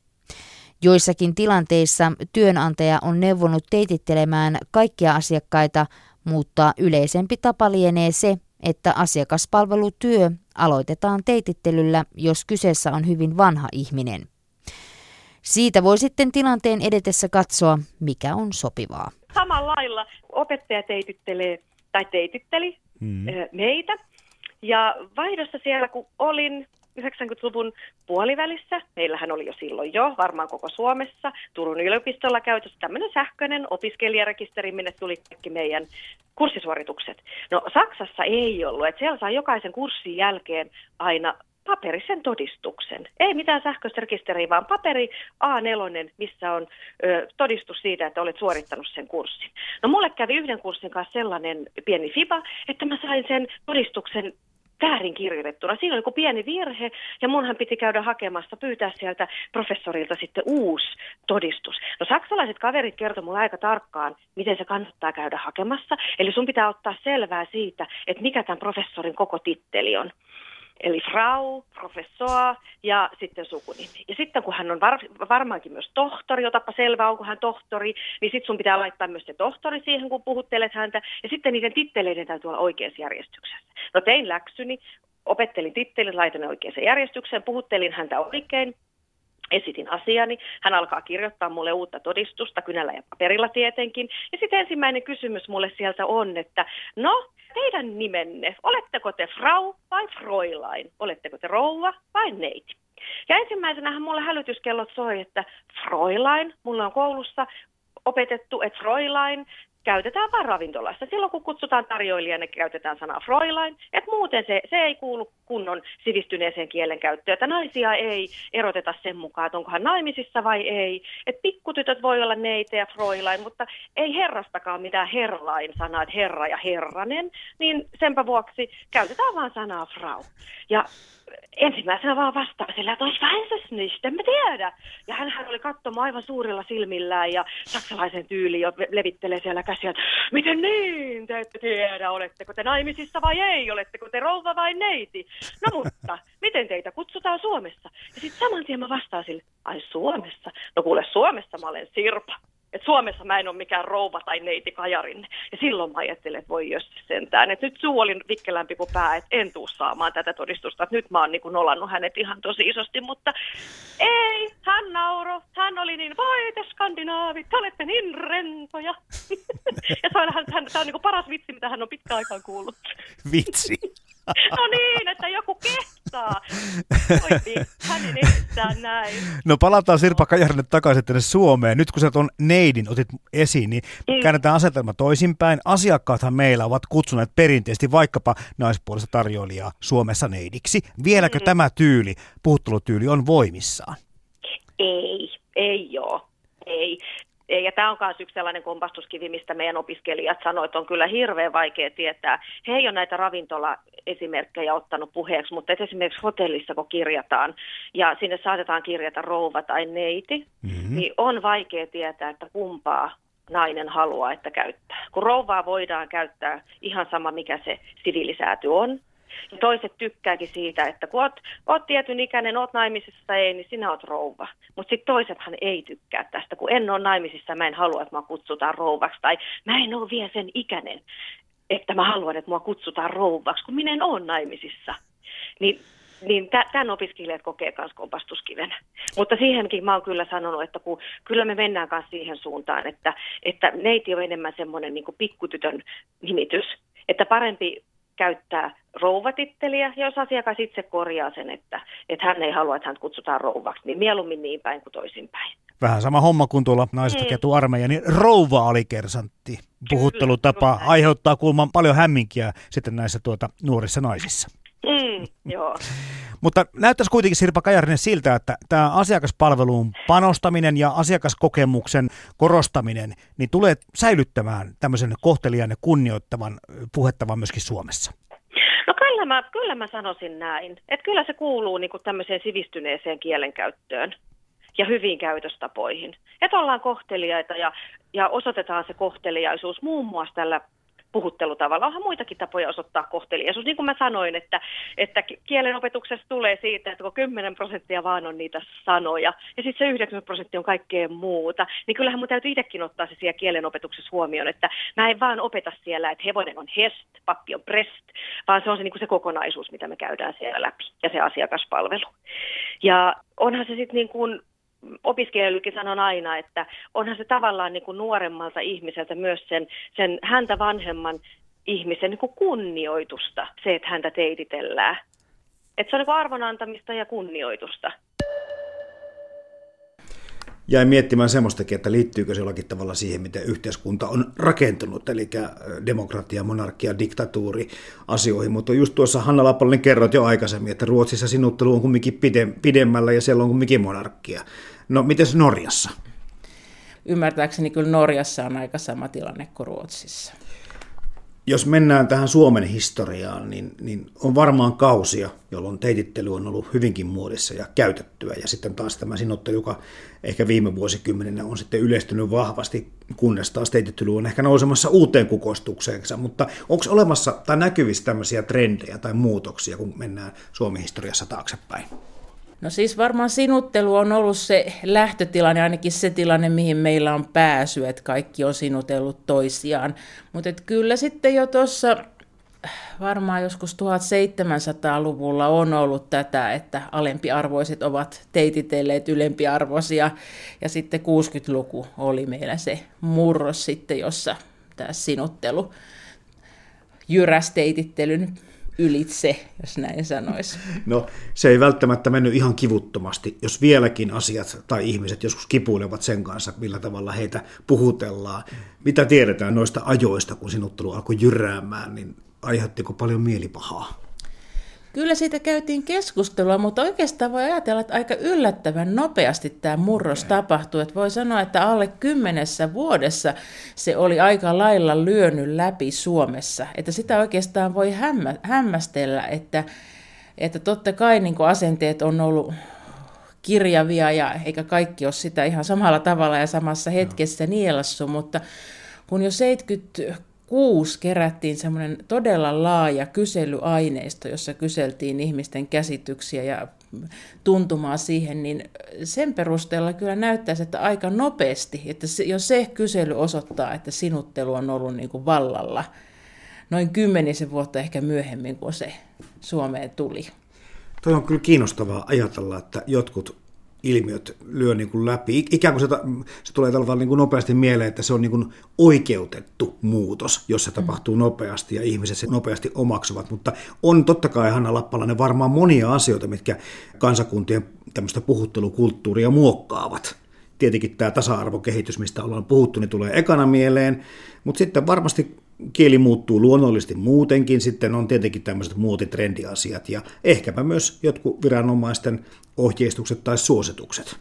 Joissakin tilanteissa työnantaja on neuvonut teitittelemään kaikkia asiakkaita, mutta yleisempi tapa lienee se, että asiakaspalvelutyö aloitetaan teitittelyllä, jos kyseessä on hyvin vanha ihminen. Siitä voi sitten tilanteen edetessä katsoa, mikä on sopivaa. Samalla lailla opettaja teitittelee tai teititteli mm. meitä. Ja vaihdossa siellä, kun olin 90-luvun puolivälissä, meillähän oli jo silloin jo, varmaan koko Suomessa, Turun yliopistolla käytössä tämmöinen sähköinen opiskelijarekisteri, minne tuli kaikki meidän kurssisuoritukset. No Saksassa ei ollut, että siellä saa jokaisen kurssin jälkeen aina paperisen todistuksen. Ei mitään sähköistä rekisteriä, vaan paperi A4, missä on ö, todistus siitä, että olet suorittanut sen kurssin. No mulle kävi yhden kurssin kanssa sellainen pieni fiba, että mä sain sen todistuksen väärin kirjoitettuna. Siinä oli joku pieni virhe ja munhan piti käydä hakemassa, pyytää sieltä professorilta sitten uusi todistus. No saksalaiset kaverit kertoi mulle aika tarkkaan, miten se kannattaa käydä hakemassa. Eli sun pitää ottaa selvää siitä, että mikä tämän professorin koko titteli on. Eli Frau, professor ja sitten sukunimi. Ja sitten kun hän on var, varmaankin myös tohtori, otapa selvää, onko hän tohtori, niin sitten sun pitää laittaa myös se tohtori siihen, kun puhuttelet häntä. Ja sitten niiden titteleiden täytyy olla oikeassa järjestyksessä. No tein läksyni, opettelin tittelin, laitan oikeaan järjestykseen, puhuttelin häntä oikein, esitin asiani. Hän alkaa kirjoittaa mulle uutta todistusta, kynällä ja paperilla tietenkin. Ja sitten ensimmäinen kysymys mulle sieltä on, että no, teidän nimenne, oletteko te Frau vai Fräulein? Oletteko te rouva vai neiti? Ja ensimmäisenähän mulle hälytyskellot soi, että Fräulein, mulla on koulussa opetettu, että Fräulein käytetään vain ravintolassa. Silloin kun kutsutaan tarjoilijaa, ne käytetään sanaa Fräulein, että muuten se, se ei kuulu kunnon sivistyneeseen kielenkäyttöön, että naisia ei eroteta sen mukaan, että onko hän naimisissa vai ei. Että pikkutytöt voi olla neite ja Fräulein, mutta ei herrastakaan mitään herlain sanaa, että herra ja herranen, niin senpä vuoksi käytetään vain sanaa Frau. Ja ensimmäisenä vaan vastaa sillä, että olisi weiß nicht, en mä tiedä. Ja hän oli katsomaan aivan suurilla silmillään ja saksalaisen tyyli jo levittelee siellä käsiä, että miten niin, te ette tiedä, oletteko te naimisissa vai ei, oletteko te rouva vai neiti. No mutta, miten teitä kutsutaan Suomessa? Ja sitten saman tien mä vastaan sille, ai Suomessa? No kuule, Suomessa mä olen Sirpa että Suomessa mä en ole mikään rouva tai neiti kajarinne. Ja silloin mä ajattelin, että voi jos sentään, että nyt suu oli vikkelämpi kuin pää, että en tuu saamaan tätä todistusta, että nyt mä oon niin nolannut hänet ihan tosi isosti, mutta ei, hän nauro, hän oli niin, voi te skandinaavit, te olette niin rentoja. ja se on, hän, hän, tämä on niin paras vitsi, mitä hän on pitkään aikaan kuullut. Vitsi. No niin, että joku kehtaa. Esittää näin. No palataan Sirpa Kajarinen takaisin tänne Suomeen. Nyt kun sä tuon neidin otit esiin, niin mm. käännetään asetelma toisinpäin. Asiakkaathan meillä ovat kutsuneet perinteisesti vaikkapa naispuolista tarjoilijaa Suomessa neidiksi. Vieläkö mm. tämä tyyli, puhuttelutyyli, on voimissaan? Ei, ei ole. Ei ja tämä on myös yksi sellainen kompastuskivi, mistä meidän opiskelijat sanoivat, että on kyllä hirveän vaikea tietää. He ei ole näitä ravintola-esimerkkejä ottanut puheeksi, mutta esimerkiksi hotellissa, kun kirjataan ja sinne saatetaan kirjata rouva tai neiti, mm-hmm. niin on vaikea tietää, että kumpaa nainen haluaa, että käyttää. Kun rouvaa voidaan käyttää ihan sama, mikä se siviilisääty on, ja toiset tykkääkin siitä, että kun oot, oot tietyn ikäinen, oot naimisissa tai ei, niin sinä oot rouva. Mutta sitten toisethan ei tykkää tästä, kun en ole naimisissa, mä en halua, että mä kutsutaan rouvaksi. Tai mä en ole vielä sen ikäinen, että mä haluan, että mua kutsutaan rouvaksi, kun minä en ole naimisissa. Niin niin tämän opiskelijat kokee myös kompastuskiven. Mutta siihenkin mä oon kyllä sanonut, että kun, kyllä me mennään myös siihen suuntaan, että, että neiti on enemmän semmoinen niin pikkutytön nimitys, että parempi käyttää rouvatitteliä, jos asiakas itse korjaa sen, että, että hän ei halua, että hän kutsutaan rouvaksi, niin mieluummin niin päin kuin toisinpäin. Vähän sama homma kuin tuolla naisesta mm. ketu armeija, niin rouva-alikersantti puhuttelutapa kyllä, aiheuttaa kuulemma paljon hämminkiä sitten näissä tuota, nuorissa naisissa. Mm, joo. Mutta näyttäisi kuitenkin Sirpa Kajarinen siltä, että tämä asiakaspalveluun panostaminen ja asiakaskokemuksen korostaminen niin tulee säilyttämään tämmöisen kohtelijan ja kunnioittavan puhettavan myöskin Suomessa. No kyllä mä, kyllä mä sanoisin näin. Että kyllä se kuuluu niin tämmöiseen sivistyneeseen kielenkäyttöön ja hyviin käytöstapoihin. Että ollaan kohteliaita ja, ja osoitetaan se kohteliaisuus muun muassa tällä puhuttelutavalla. Onhan muitakin tapoja osoittaa kohteliaisuus. Niin kuin mä sanoin, että, että kielen opetuksessa tulee siitä, että kun 10 prosenttia vaan on niitä sanoja ja sitten se 90 prosenttia on kaikkea muuta, niin kyllähän mun täytyy itsekin ottaa se siellä kielen opetuksessa huomioon, että mä en vaan opeta siellä, että hevonen on hest, pappi on prest, vaan se on se, niin kuin se kokonaisuus, mitä me käydään siellä läpi ja se asiakaspalvelu. Ja onhan se sitten niin kuin opiskelijoillekin sanon aina, että onhan se tavallaan niin kuin nuoremmalta ihmiseltä myös sen, sen häntä vanhemman ihmisen niin kuin kunnioitusta, se, että häntä teititellään. Että se on niin arvon antamista ja kunnioitusta jäin miettimään semmoistakin, että liittyykö se jollakin tavalla siihen, miten yhteiskunta on rakentunut, eli demokratia, monarkia, diktatuuri asioihin. Mutta just tuossa Hanna Lappalainen kerroit jo aikaisemmin, että Ruotsissa sinuttelu on kumminkin pidemmällä ja siellä on kumminkin monarkia. No, miten Norjassa? Ymmärtääkseni kyllä Norjassa on aika sama tilanne kuin Ruotsissa jos mennään tähän Suomen historiaan, niin, niin on varmaan kausia, jolloin teitittely on ollut hyvinkin muodissa ja käytettyä. Ja sitten taas tämä sinottelu, joka ehkä viime vuosikymmeninä on sitten yleistynyt vahvasti, kunnes taas teitittely on ehkä nousemassa uuteen kukoistukseensa. Mutta onko olemassa tai näkyvissä tämmöisiä trendejä tai muutoksia, kun mennään Suomen historiassa taaksepäin? No siis varmaan sinuttelu on ollut se lähtötilanne, ainakin se tilanne, mihin meillä on pääsy, että kaikki on sinutellut toisiaan. Mutta kyllä sitten jo tuossa varmaan joskus 1700-luvulla on ollut tätä, että alempiarvoiset ovat teititelleet ylempiarvoisia. Ja sitten 60-luku oli meillä se murros sitten, jossa tämä sinuttelu jyrästeitittelyn ylitse, jos näin sanoisi. No se ei välttämättä mennyt ihan kivuttomasti, jos vieläkin asiat tai ihmiset joskus kipuilevat sen kanssa, millä tavalla heitä puhutellaan. Mitä tiedetään noista ajoista, kun sinuttelu alkoi jyräämään, niin aiheuttiko paljon mielipahaa? Kyllä siitä käytiin keskustelua, mutta oikeastaan voi ajatella, että aika yllättävän nopeasti tämä murros tapahtui. Että voi sanoa, että alle kymmenessä vuodessa se oli aika lailla lyönyt läpi Suomessa. Että sitä oikeastaan voi hämmä, hämmästellä, että, että totta kai niin asenteet on ollut kirjavia ja eikä kaikki ole sitä ihan samalla tavalla ja samassa hetkessä nielassu, mutta kun jo 70 kuusi kerättiin semmoinen todella laaja kyselyaineisto, jossa kyseltiin ihmisten käsityksiä ja tuntumaa siihen, niin sen perusteella kyllä näyttäisi, että aika nopeasti, että jos se kysely osoittaa, että sinuttelu on ollut niin kuin vallalla noin kymmenisen vuotta ehkä myöhemmin, kun se Suomeen tuli. Toi on kyllä kiinnostavaa ajatella, että jotkut ilmiöt lyö niin kuin läpi. Ikään kuin se, se tulee tällä niin kuin nopeasti mieleen, että se on niin kuin oikeutettu muutos, jos se mm. tapahtuu nopeasti ja ihmiset se nopeasti omaksuvat. Mutta on totta kai, Hanna Lappalainen, varmaan monia asioita, mitkä kansakuntien tämmöistä puhuttelukulttuuria muokkaavat. Tietenkin tämä tasa-arvokehitys, mistä ollaan puhuttu, niin tulee ekana mieleen, mutta sitten varmasti kieli muuttuu luonnollisesti muutenkin, sitten on tietenkin tämmöiset muotitrendiasiat ja ehkäpä myös jotkut viranomaisten ohjeistukset tai suositukset.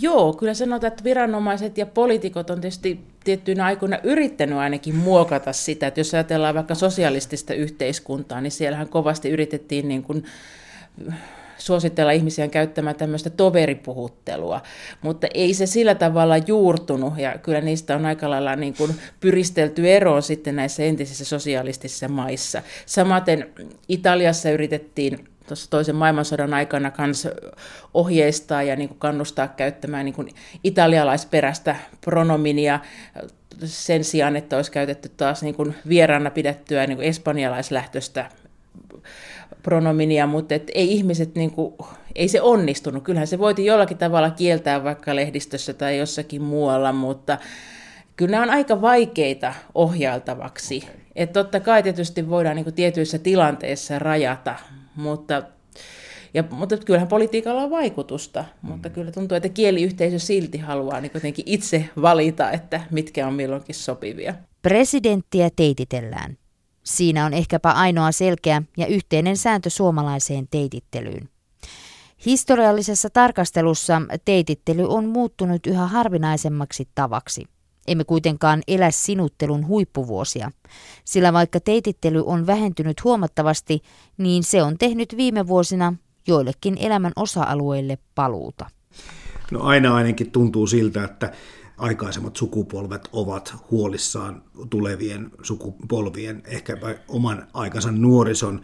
Joo, kyllä sanotaan, että viranomaiset ja poliitikot on tietysti tiettyinä aikoina yrittänyt ainakin muokata sitä, että jos ajatellaan vaikka sosialistista yhteiskuntaa, niin siellähän kovasti yritettiin niin kuin suositella ihmisiä käyttämään tämmöistä toveripuhuttelua, mutta ei se sillä tavalla juurtunut ja kyllä niistä on aika lailla niin kuin pyristelty eroon sitten näissä entisissä sosialistisissa maissa. Samaten Italiassa yritettiin tuossa toisen maailmansodan aikana kans ohjeistaa ja niin kuin kannustaa käyttämään niin kuin italialaisperäistä pronominia sen sijaan, että olisi käytetty taas niin kuin vieraana pidettyä niin kuin espanjalaislähtöistä pronominia, mutta et ei ihmiset, niin kuin, ei se onnistunut. Kyllähän se voiti jollakin tavalla kieltää vaikka lehdistössä tai jossakin muualla, mutta kyllä nämä on aika vaikeita ohjailtavaksi. Okay. Että totta kai tietysti voidaan niin kuin tietyissä tilanteissa rajata, mutta ja, mutta kyllähän politiikalla on vaikutusta, mm. mutta kyllä tuntuu, että kieliyhteisö silti haluaa niin jotenkin itse valita, että mitkä on milloinkin sopivia. Presidenttiä teititellään. Siinä on ehkäpä ainoa selkeä ja yhteinen sääntö suomalaiseen teitittelyyn. Historiallisessa tarkastelussa teitittely on muuttunut yhä harvinaisemmaksi tavaksi. Emme kuitenkaan elä sinuttelun huippuvuosia, sillä vaikka teitittely on vähentynyt huomattavasti, niin se on tehnyt viime vuosina joillekin elämän osa-alueille paluuta. No aina ainakin tuntuu siltä, että aikaisemmat sukupolvet ovat huolissaan tulevien sukupolvien, ehkä oman aikansa nuorison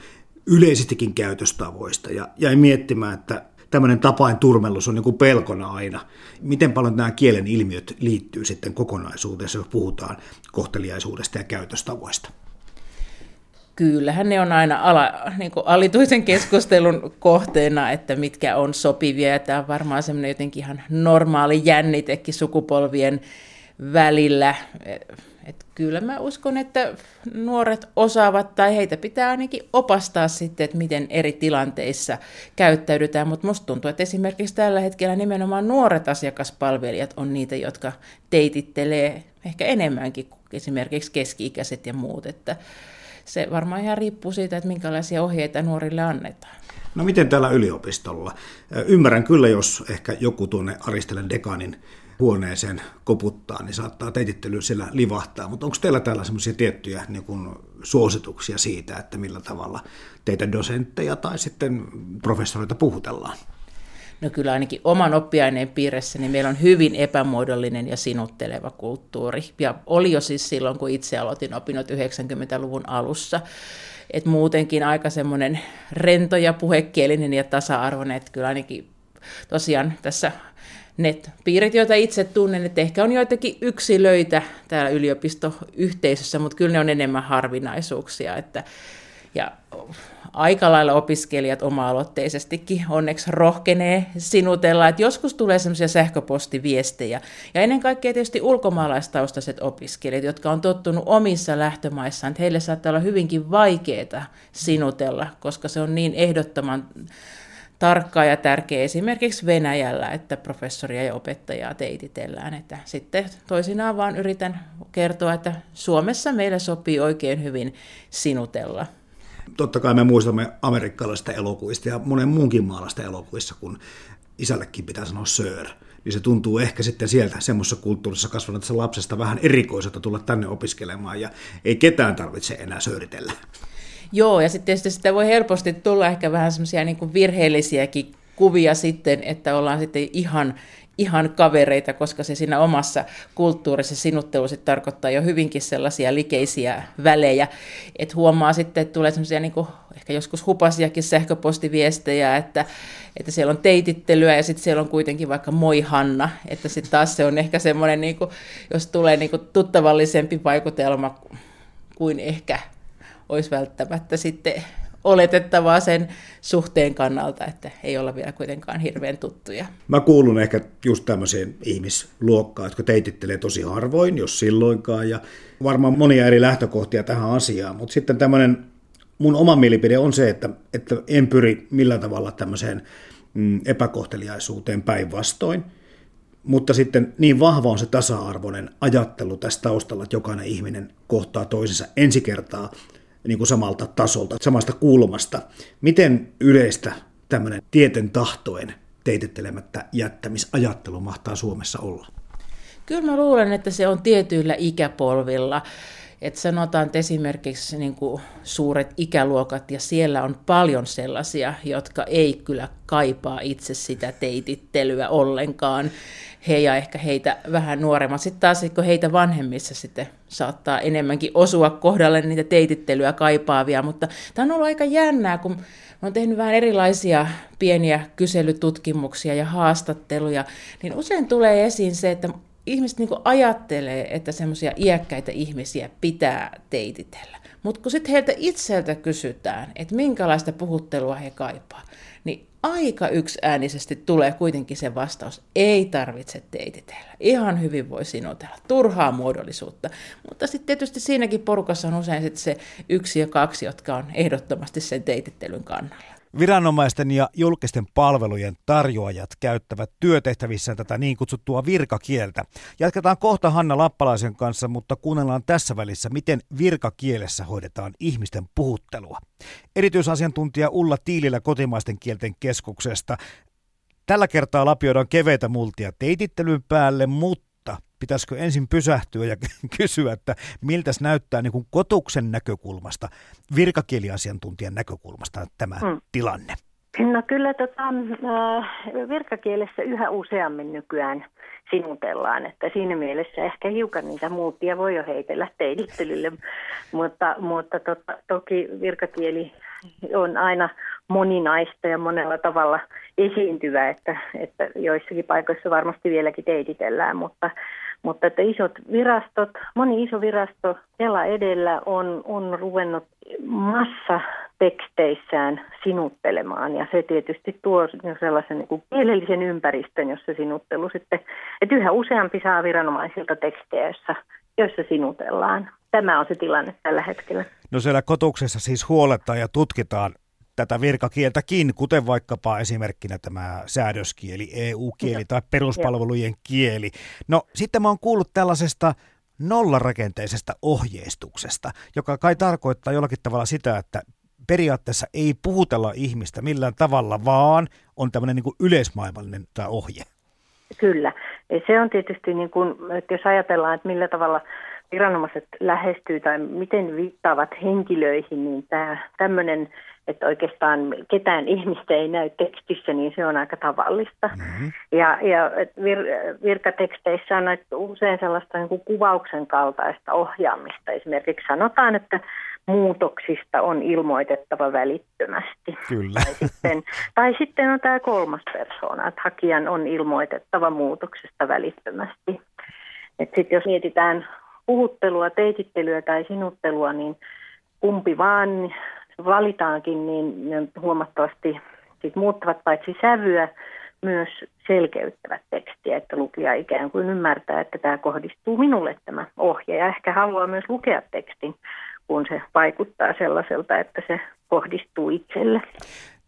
yleisestikin käytöstavoista. Ja jäin miettimään, että tämmöinen tapain turmellus on niin pelkona aina. Miten paljon nämä kielen ilmiöt liittyy sitten kokonaisuudessa, jos puhutaan kohteliaisuudesta ja käytöstavoista? Kyllähän ne on aina ala, niin kuin alituisen keskustelun kohteena, että mitkä on sopivia. Ja tämä on varmaan semmoinen jotenkin ihan normaali jännitekin sukupolvien välillä. Et kyllä mä uskon, että nuoret osaavat tai heitä pitää ainakin opastaa sitten, että miten eri tilanteissa käyttäydytään. Mutta musta tuntuu, että esimerkiksi tällä hetkellä nimenomaan nuoret asiakaspalvelijat on niitä, jotka teitittelee ehkä enemmänkin kuin esimerkiksi keski-ikäiset ja muut. Että se varmaan ihan riippuu siitä, että minkälaisia ohjeita nuorille annetaan. No miten täällä yliopistolla? Ymmärrän kyllä, jos ehkä joku tuonne Aristelen dekanin huoneeseen koputtaa, niin saattaa teitittely siellä livahtaa. Mutta onko teillä täällä semmoisia tiettyjä niin kuin, suosituksia siitä, että millä tavalla teitä dosentteja tai sitten professoreita puhutellaan? No kyllä ainakin oman oppiaineen piirissä, niin meillä on hyvin epämuodollinen ja sinutteleva kulttuuri. Ja oli jo siis silloin, kun itse aloitin opinnot 90-luvun alussa. Et muutenkin aika semmoinen rento ja puhekielinen ja tasa-arvoinen, että kyllä ainakin tosiaan tässä net-piirit, joita itse tunnen, että ehkä on joitakin yksilöitä täällä yliopistoyhteisössä, mutta kyllä ne on enemmän harvinaisuuksia. Että, ja aika lailla opiskelijat oma-aloitteisestikin onneksi rohkenee sinutella, että joskus tulee semmoisia sähköpostiviestejä. Ja ennen kaikkea tietysti ulkomaalaistaustaiset opiskelijat, jotka on tottunut omissa lähtömaissaan, että heille saattaa olla hyvinkin vaikeaa sinutella, koska se on niin ehdottoman tarkkaa ja tärkeä esimerkiksi Venäjällä, että professoria ja opettajaa teititellään. Että sitten toisinaan vaan yritän kertoa, että Suomessa meille sopii oikein hyvin sinutella totta kai me muistamme amerikkalaisista elokuvista ja monen muunkin maalaista elokuvissa, kun isällekin pitää sanoa sir, niin se tuntuu ehkä sitten sieltä semmoisessa kulttuurissa kasvaneessa lapsesta vähän erikoiselta tulla tänne opiskelemaan ja ei ketään tarvitse enää sööritellä. Joo, ja sitten tietysti sitä voi helposti tulla ehkä vähän semmoisia niin virheellisiäkin kuvia sitten, että ollaan sitten ihan ihan kavereita, koska se siinä omassa kulttuurissa sinuttelu sitten tarkoittaa jo hyvinkin sellaisia likeisiä välejä, että huomaa sitten, että tulee semmoisia niin ehkä joskus hupasiakin sähköpostiviestejä, että, että siellä on teitittelyä ja sitten siellä on kuitenkin vaikka moi Hanna, että sitten taas se on ehkä semmoinen, niin jos tulee niin kuin tuttavallisempi vaikutelma kuin ehkä olisi välttämättä sitten oletettavaa sen suhteen kannalta, että ei olla vielä kuitenkaan hirveän tuttuja. Mä kuulun ehkä just tämmöiseen ihmisluokkaan, jotka teitittelee tosi harvoin, jos silloinkaan, ja varmaan monia eri lähtökohtia tähän asiaan, mutta sitten tämmöinen mun oma mielipide on se, että, että en pyri millään tavalla tämmöiseen mm, epäkohteliaisuuteen päinvastoin, mutta sitten niin vahva on se tasa-arvoinen ajattelu tässä taustalla, että jokainen ihminen kohtaa toisensa ensi kertaa niin kuin samalta tasolta, samasta kulmasta. Miten yleistä tämmöinen tieten tahtoen teitettelemättä jättämisajattelu mahtaa Suomessa olla? Kyllä mä luulen, että se on tietyillä ikäpolvilla. Että sanotaan että esimerkiksi niin kuin suuret ikäluokat, ja siellä on paljon sellaisia, jotka ei kyllä kaipaa itse sitä teitittelyä ollenkaan he ja ehkä heitä vähän nuoremmat. Sitten taas kun heitä vanhemmissa sitten saattaa enemmänkin osua kohdalle niitä teitittelyä kaipaavia, mutta tämä on ollut aika jännää, kun oon tehnyt vähän erilaisia pieniä kyselytutkimuksia ja haastatteluja, niin usein tulee esiin se, että ihmiset niin ajattelee, että semmoisia iäkkäitä ihmisiä pitää teititellä. Mutta kun sitten heiltä itseltä kysytään, että minkälaista puhuttelua he kaipaa, niin aika yksiäänisesti tulee kuitenkin se vastaus, ei tarvitse teititellä. Ihan hyvin voi sinutella, turhaa muodollisuutta. Mutta sitten tietysti siinäkin porukassa on usein sit se yksi ja kaksi, jotka on ehdottomasti sen teitittelyn kannalla. Viranomaisten ja julkisten palvelujen tarjoajat käyttävät työtehtävissä tätä niin kutsuttua virkakieltä. Jatketaan kohta Hanna Lappalaisen kanssa, mutta kuunnellaan tässä välissä, miten virkakielessä hoidetaan ihmisten puhuttelua. Erityisasiantuntija Ulla Tiilillä kotimaisten kielten keskuksesta. Tällä kertaa lapioidaan keveitä multia teitittelyn päälle, mutta pitäisikö ensin pysähtyä ja kysyä, että miltä näyttää niin kuin kotuksen näkökulmasta, virkakieliasiantuntijan näkökulmasta tämä hmm. tilanne? No kyllä tota, virkakielessä yhä useammin nykyään sinutellaan, että siinä mielessä ehkä hiukan niitä muuttia voi jo heitellä teidittelylle, mutta, mutta tota, toki virkakieli on aina moninaista ja monella tavalla esiintyvä, että, että joissakin paikoissa varmasti vieläkin teititellään, mutta, mutta että isot virastot, moni iso virasto Kela edellä on, on ruvennut massa teksteissään sinuttelemaan ja se tietysti tuo sellaisen niin kuin kielellisen ympäristön, jossa sinuttelu sitten, että yhä useampi saa viranomaisilta tekstejä, joissa, joissa sinutellaan. Tämä on se tilanne tällä hetkellä. No siellä kotuksessa siis huoletaan ja tutkitaan tätä virkakieltäkin, kuten vaikkapa esimerkkinä tämä säädöskieli, EU-kieli tai peruspalvelujen kieli. No sitten mä oon kuullut tällaisesta nollarakenteisesta ohjeistuksesta, joka kai tarkoittaa jollakin tavalla sitä, että periaatteessa ei puhutella ihmistä millään tavalla, vaan on tämmöinen niin yleismaailmallinen tämä ohje. Kyllä. Se on tietysti, niin kuin, että jos ajatellaan, että millä tavalla viranomaiset lähestyy tai miten viittaavat henkilöihin, niin tämä tämmöinen että oikeastaan ketään ihmistä ei näy tekstissä, niin se on aika tavallista. Mm-hmm. Ja, ja vir, virkateksteissä on usein sellaista niin kuin kuvauksen kaltaista ohjaamista. Esimerkiksi sanotaan, että muutoksista on ilmoitettava välittömästi. Kyllä. Tai sitten, tai sitten on tämä kolmas persoona, että hakijan on ilmoitettava muutoksesta välittömästi. Sitten jos mietitään puhuttelua, teitittelyä tai sinuttelua, niin kumpi vaan valitaankin, niin ne huomattavasti sit muuttavat paitsi sävyä, myös selkeyttävät tekstiä, että lukija ikään kuin ymmärtää, että tämä kohdistuu minulle tämä ohje ja ehkä haluaa myös lukea tekstin, kun se vaikuttaa sellaiselta, että se kohdistuu itselle.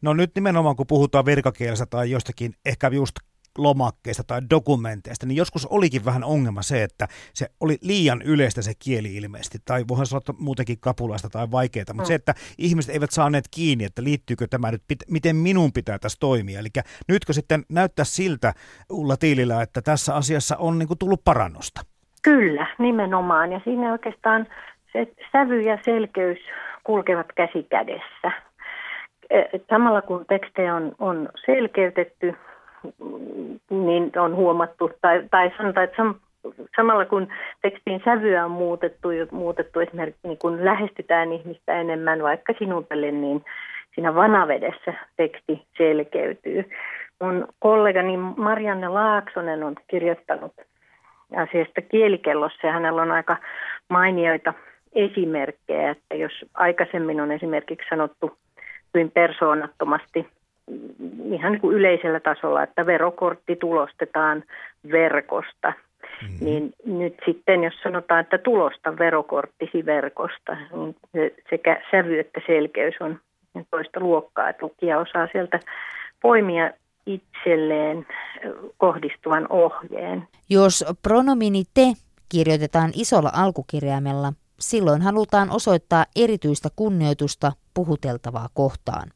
No nyt nimenomaan kun puhutaan virkakielessä tai jostakin ehkä just lomakkeista tai dokumenteista, niin joskus olikin vähän ongelma se, että se oli liian yleistä se kieli ilmeisesti, tai voihan sanoa muutenkin kapulaista tai vaikeaa, mutta mm. se, että ihmiset eivät saaneet kiinni, että liittyykö tämä nyt, miten minun pitää tässä toimia. Eli nytkö sitten näyttää siltä Ulla Tiilillä, että tässä asiassa on niin kuin tullut parannusta? Kyllä, nimenomaan. Ja siinä oikeastaan se sävy ja selkeys kulkevat käsi kädessä. Samalla kun tekstejä on, on selkeytetty, niin on huomattu, tai, tai sanotaan, että sam, samalla kun tekstin sävyä on muutettu, muutettu esimerkiksi niin kun lähestytään ihmistä enemmän vaikka sinutelle, niin siinä vanavedessä teksti selkeytyy. Mun kollegani Marianne Laaksonen on kirjoittanut asiasta kielikellossa ja hänellä on aika mainioita esimerkkejä, että jos aikaisemmin on esimerkiksi sanottu hyvin persoonattomasti ihan niin kuin yleisellä tasolla, että verokortti tulostetaan verkosta. Mm-hmm. Niin nyt sitten, jos sanotaan, että tulosta verokorttisi verkosta, niin sekä sävy että selkeys on toista luokkaa, että lukija osaa sieltä poimia itselleen kohdistuvan ohjeen. Jos pronomini te kirjoitetaan isolla alkukirjaimella, silloin halutaan osoittaa erityistä kunnioitusta puhuteltavaa kohtaan.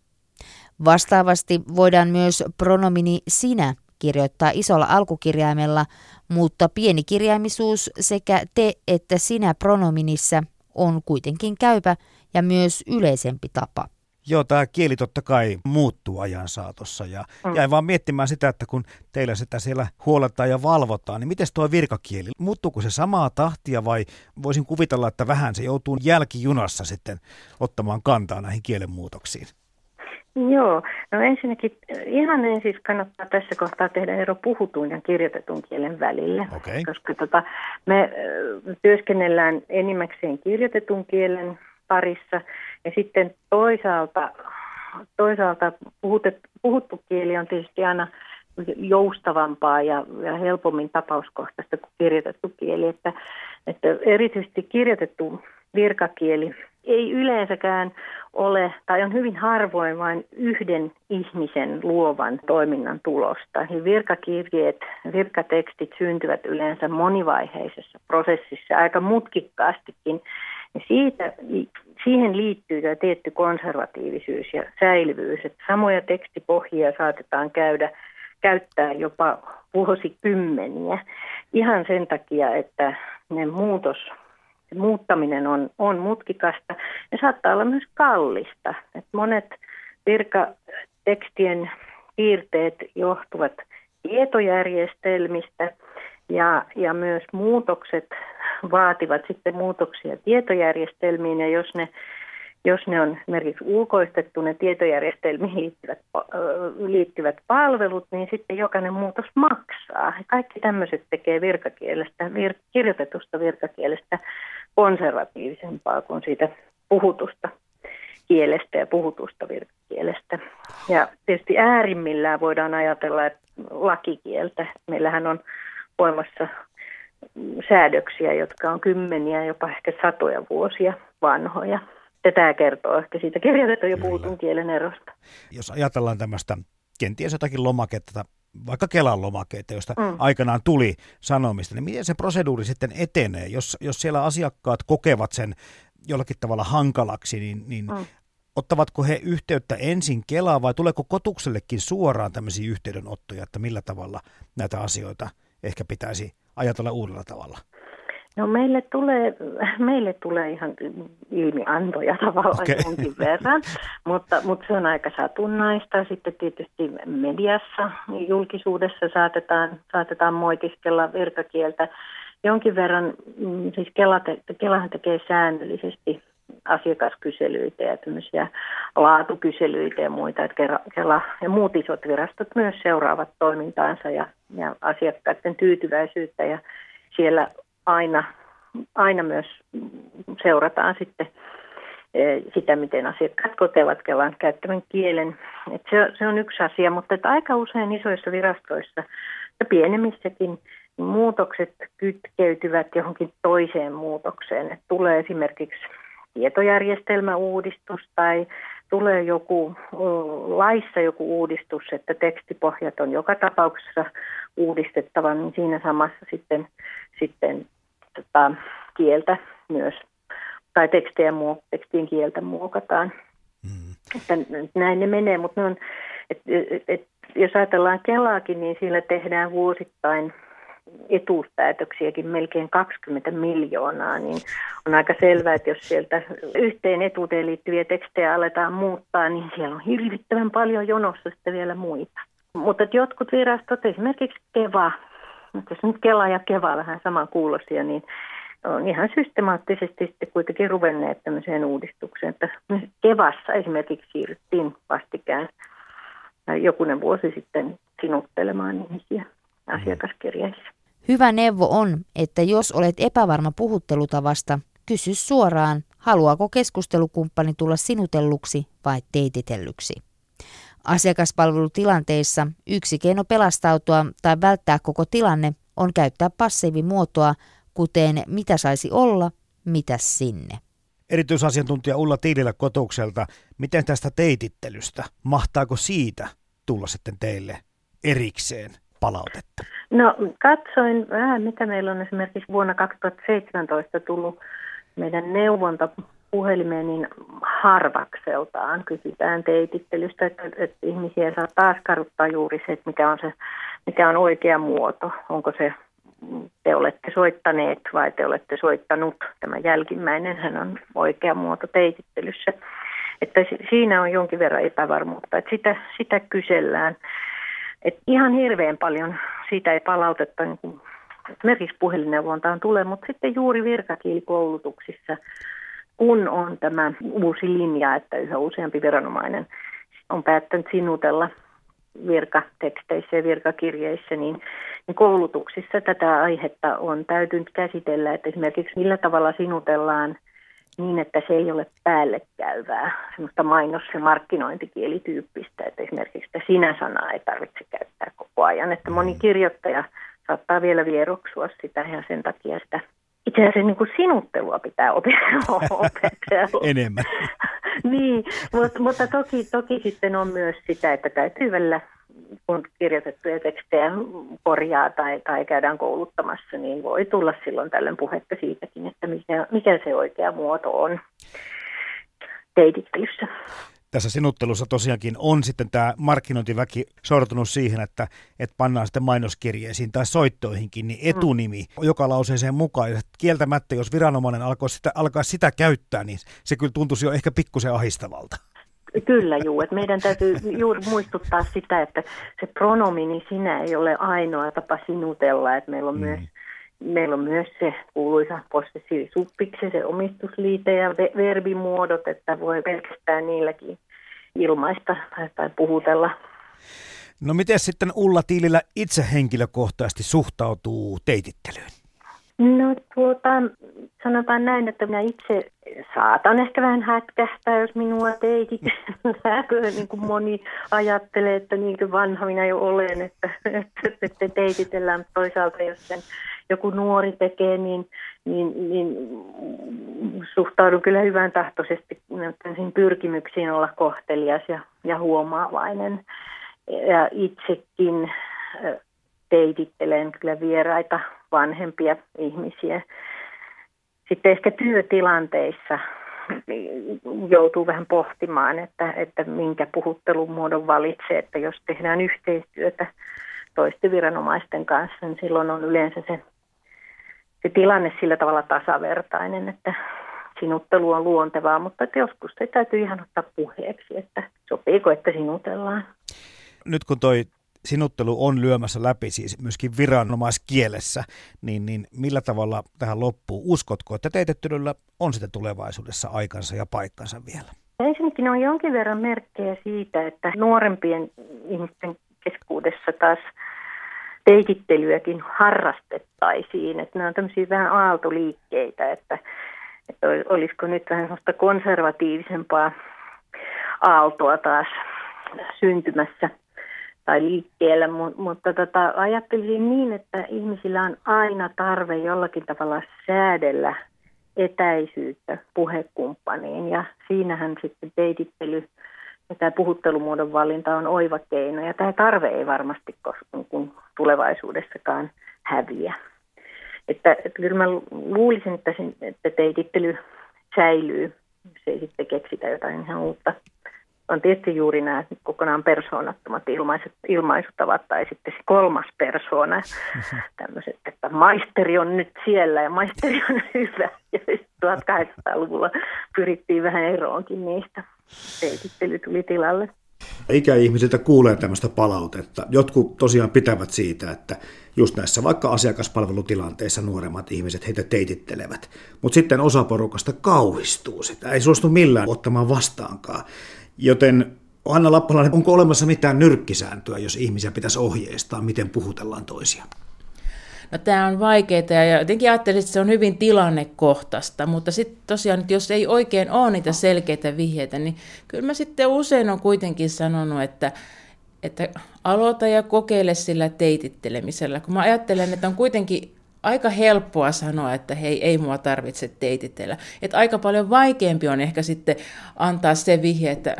Vastaavasti voidaan myös pronomini sinä kirjoittaa isolla alkukirjaimella, mutta pienikirjaimisuus sekä te että sinä pronominissa on kuitenkin käypä ja myös yleisempi tapa. Joo, tämä kieli totta kai muuttuu ajan saatossa ja mm. jäin vaan miettimään sitä, että kun teillä sitä siellä huoletaan ja valvotaan, niin miten tuo virkakieli, muuttuuko se samaa tahtia vai voisin kuvitella, että vähän se joutuu jälkijunassa sitten ottamaan kantaa näihin kielenmuutoksiin? Joo, no ensinnäkin ihan ensin kannattaa tässä kohtaa tehdä ero puhutun ja kirjoitetun kielen välillä, okay. koska tota, me työskennellään enimmäkseen kirjoitetun kielen parissa ja sitten toisaalta toisaalta puhuttu, puhuttu kieli on tietysti aina joustavampaa ja, ja helpommin tapauskohtaista kuin kirjoitettu kieli. Että, että erityisesti kirjoitettu virkakieli ei yleensäkään ole, tai on hyvin harvoin vain yhden ihmisen luovan toiminnan tulosta. Ja virkakirjeet, virkatekstit syntyvät yleensä monivaiheisessa prosessissa aika mutkikkaastikin. Ja siitä, siihen liittyy tämä tietty konservatiivisuus ja säilyvyys, että samoja tekstipohjia saatetaan käydä käyttää jopa vuosikymmeniä ihan sen takia, että ne muutos, muuttaminen on, on mutkikasta ja saattaa olla myös kallista. Et monet virkatekstien piirteet johtuvat tietojärjestelmistä ja, ja myös muutokset vaativat sitten muutoksia tietojärjestelmiin ja jos ne jos ne on esimerkiksi ulkoistettu ne tietojärjestelmiin liittyvät, liittyvät palvelut, niin sitten jokainen muutos maksaa. Kaikki tämmöiset tekee virkakielestä, vir, kirjoitetusta virkakielestä konservatiivisempaa kuin siitä puhutusta kielestä ja puhutusta virkakielestä. Ja tietysti äärimmillään voidaan ajatella että lakikieltä. Meillähän on voimassa säädöksiä, jotka on kymmeniä, jopa ehkä satoja vuosia vanhoja. Ja tämä kertoo ehkä siitä kirjoitetun ja puhutun kielen erosta. Jos ajatellaan tämmöistä kenties jotakin lomaketta, vaikka Kelan lomakkeita, josta mm. aikanaan tuli sanomista, niin miten se proseduuri sitten etenee? Jos, jos siellä asiakkaat kokevat sen jollakin tavalla hankalaksi, niin, niin mm. ottavatko he yhteyttä ensin Kelaan vai tuleeko kotuksellekin suoraan tämmöisiä yhteydenottoja, että millä tavalla näitä asioita ehkä pitäisi ajatella uudella tavalla? No meille tulee, meille tulee ihan ilmiantoja tavallaan okay. jonkin verran, mutta, mutta se on aika satunnaista. Sitten tietysti mediassa, julkisuudessa saatetaan, saatetaan moitiskella virkakieltä. Jonkin verran, mm, siis Kela te, Kelahan tekee säännöllisesti asiakaskyselyitä ja tämmöisiä laatukyselyitä ja muita, että Kela ja muut isot virastot myös seuraavat toimintaansa ja, ja asiakkaiden tyytyväisyyttä ja siellä aina, aina myös seurataan sitten e, sitä, miten asiakkaat kotevat Kelan käyttävän kielen. Et se, se on yksi asia, mutta että aika usein isoissa virastoissa ja pienemmissäkin muutokset kytkeytyvät johonkin toiseen muutokseen. Et tulee esimerkiksi tietojärjestelmäuudistus tai tulee joku laissa joku uudistus, että tekstipohjat on joka tapauksessa uudistettava, niin siinä samassa sitten, sitten tota, kieltä myös, tai tekstejä, tekstien kieltä muokataan. Mm. Että näin ne menee, mutta ne on, et, et, et, jos ajatellaan Kelaakin, niin sillä tehdään vuosittain etuuspäätöksiäkin melkein 20 miljoonaa, niin on aika selvää, että jos sieltä yhteen etuuteen liittyviä tekstejä aletaan muuttaa, niin siellä on hirvittävän paljon jonossa sitten vielä muita. Mutta jotkut virastot, esimerkiksi Keva, jos nyt Kela ja Keva vähän saman kuulosia, niin on ihan systemaattisesti sitten kuitenkin ruvenneet tämmöiseen uudistukseen. Että Kevassa esimerkiksi siirryttiin vastikään jokunen vuosi sitten sinuttelemaan ihmisiä asiakaskirjeissä. Hyvä neuvo on, että jos olet epävarma puhuttelutavasta, kysy suoraan, haluaako keskustelukumppani tulla sinutelluksi vai teititellyksi. Asiakaspalvelutilanteissa yksi keino pelastautua tai välttää koko tilanne on käyttää passiivimuotoa, kuten mitä saisi olla, mitä sinne. Erityisasiantuntija Ulla Tiililä Kotukselta, miten tästä teitittelystä, mahtaako siitä tulla sitten teille erikseen palautetta? No katsoin vähän, mitä meillä on esimerkiksi vuonna 2017 tullut meidän neuvonta puhelimeen, niin harvakseltaan kysytään teitittelystä, että, että ihmisiä saa taas karuttaa juuri se, että mikä on, se, mikä on oikea muoto. Onko se te olette soittaneet vai te olette soittanut. Tämä jälkimmäinen hän on oikea muoto teitittelyssä. Että siinä on jonkin verran epävarmuutta, että sitä, sitä kysellään. Et ihan hirveän paljon siitä ei palautetta niin kuin esimerkiksi puhelinneuvontaan tulee, mutta sitten juuri virkakielikoulutuksissa, kun on tämä uusi linja, että yhä useampi viranomainen on päättänyt sinutella virkateksteissä ja virkakirjeissä, niin, niin koulutuksissa tätä aihetta on täytynyt käsitellä, että esimerkiksi millä tavalla sinutellaan niin, että se ei ole päälle käyvää, semmoista mainos- ja markkinointikielityyppistä, että esimerkiksi sitä sinä-sanaa ei tarvitse käyttää koko ajan, että moni kirjoittaja saattaa vielä vieroksua sitä ja sen takia sitä itse asiassa niin kuin sinuttelua pitää opetella. Enemmän. niin, mutta, mutta toki, toki sitten on myös sitä, että täytyy välillä kun kirjoitettuja tekstejä korjaa tai, tai käydään kouluttamassa, niin voi tulla silloin tällöin puhetta siitäkin, että mikä, mikä se oikea muoto on teitittelyssä tässä sinuttelussa tosiaankin on sitten tämä markkinointiväki sortunut siihen, että, että pannaan sitten mainoskirjeisiin tai soittoihinkin niin mm. etunimi mm. joka lauseeseen mukaan. Ja kieltämättä, jos viranomainen alkoi sitä, alkaa sitä käyttää, niin se kyllä tuntuisi jo ehkä pikkusen ahistavalta. Kyllä juu, että meidän täytyy juuri muistuttaa sitä, että se pronomini sinä ei ole ainoa tapa sinutella, että meillä on mm. myös Meillä on myös se kuuluisa possessiivisuppiksi, se omistusliite ja verbimuodot, että voi pelkästään niilläkin ilmaista tai, puhutella. No miten sitten Ulla Tiilillä itse henkilökohtaisesti suhtautuu teitittelyyn? No tuota, sanotaan näin, että minä itse saatan ehkä vähän hätkähtää, jos minua teititellään, niin kuin moni ajattelee, että niin kuin vanha minä jo olen, että, että, että teititellään, toisaalta jos sen joku nuori tekee, niin, niin, niin suhtaudun kyllä hyvän tahtoisesti pyrkimyksiin olla kohtelias ja, ja huomaavainen. Ja itsekin teitittelen kyllä vieraita vanhempia ihmisiä. Sitten ehkä työtilanteissa joutuu vähän pohtimaan, että, että minkä puhuttelun muodon valitsee, että jos tehdään yhteistyötä toisten viranomaisten kanssa, niin silloin on yleensä se se tilanne sillä tavalla tasavertainen, että sinuttelu on luontevaa, mutta että joskus se täytyy ihan ottaa puheeksi, että sopiiko, että sinutellaan. Nyt kun toi sinuttelu on lyömässä läpi siis myöskin viranomaiskielessä, niin, niin millä tavalla tähän loppuu? Uskotko, että teitettelyllä on sitten tulevaisuudessa aikansa ja paikkansa vielä? Ensinnäkin on jonkin verran merkkejä siitä, että nuorempien ihmisten keskuudessa taas teitittelyäkin harrastettaisiin. Että nämä on tämmöisiä vähän aaltoliikkeitä, että, että olisiko nyt vähän sellaista konservatiivisempaa aaltoa taas syntymässä tai liikkeellä, mutta tota, ajattelisin niin, että ihmisillä on aina tarve jollakin tavalla säädellä etäisyyttä puhekumppaniin ja siinähän sitten teitittely ja tämä puhuttelumuodon valinta on oiva keino ja tämä tarve ei varmasti kun tulevaisuudessakaan häviä. Että, että kyllä mä luulisin, että, sen, että teitittely säilyy, se ei sitten keksitä jotain ihan uutta. On tietysti juuri nämä kokonaan persoonattomat ilmaiset, ilmaisutavat tai sitten se kolmas persoona, tämmöiset, että maisteri on nyt siellä ja maisteri on hyvä. Ja 1800-luvulla pyrittiin vähän eroonkin niistä. Teitittely tuli tilalle. Ikäihmisiltä kuulee tämmöistä palautetta. Jotkut tosiaan pitävät siitä, että just näissä vaikka asiakaspalvelutilanteissa nuoremmat ihmiset heitä teitittelevät. Mutta sitten osa porukasta kauhistuu sitä, ei suostu millään ottamaan vastaankaan. Joten Anna Lappalainen, onko olemassa mitään nyrkkisääntöä, jos ihmisiä pitäisi ohjeistaa, miten puhutellaan toisia? No tämä on vaikeaa ja jotenkin ajattelin, että se on hyvin tilannekohtaista, mutta sitten tosiaan, että jos ei oikein ole niitä selkeitä vihjeitä, niin kyllä mä sitten usein on kuitenkin sanonut, että, että aloita ja kokeile sillä teitittelemisellä, kun mä ajattelen, että on kuitenkin aika helppoa sanoa, että hei, ei mua tarvitse teititellä. Että aika paljon vaikeampi on ehkä sitten antaa se vihje, että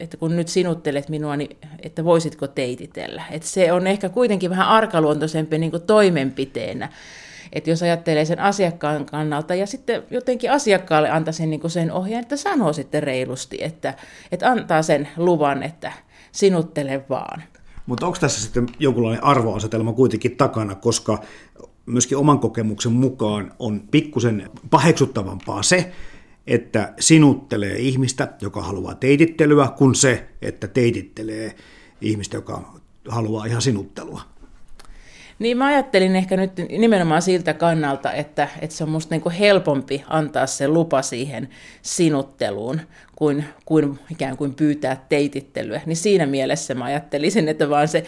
että kun nyt sinuttelet minua, niin että voisitko teititellä. Että se on ehkä kuitenkin vähän arkaluontoisempi niin kuin toimenpiteenä. Että jos ajattelee sen asiakkaan kannalta ja sitten jotenkin asiakkaalle antaisin niin sen ohjeen, että sanoo sitten reilusti, että, että antaa sen luvan, että sinuttele vaan. Mutta onko tässä sitten jonkunlainen arvoasetelma kuitenkin takana, koska myöskin oman kokemuksen mukaan on pikkusen paheksuttavampaa se, että sinuttelee ihmistä, joka haluaa teitittelyä, kuin se, että teitittelee ihmistä, joka haluaa ihan sinuttelua. Niin mä ajattelin ehkä nyt nimenomaan siltä kannalta, että, että se on musta niin helpompi antaa se lupa siihen sinutteluun, kuin, kuin ikään kuin pyytää teitittelyä. Niin siinä mielessä mä ajattelisin, että vaan se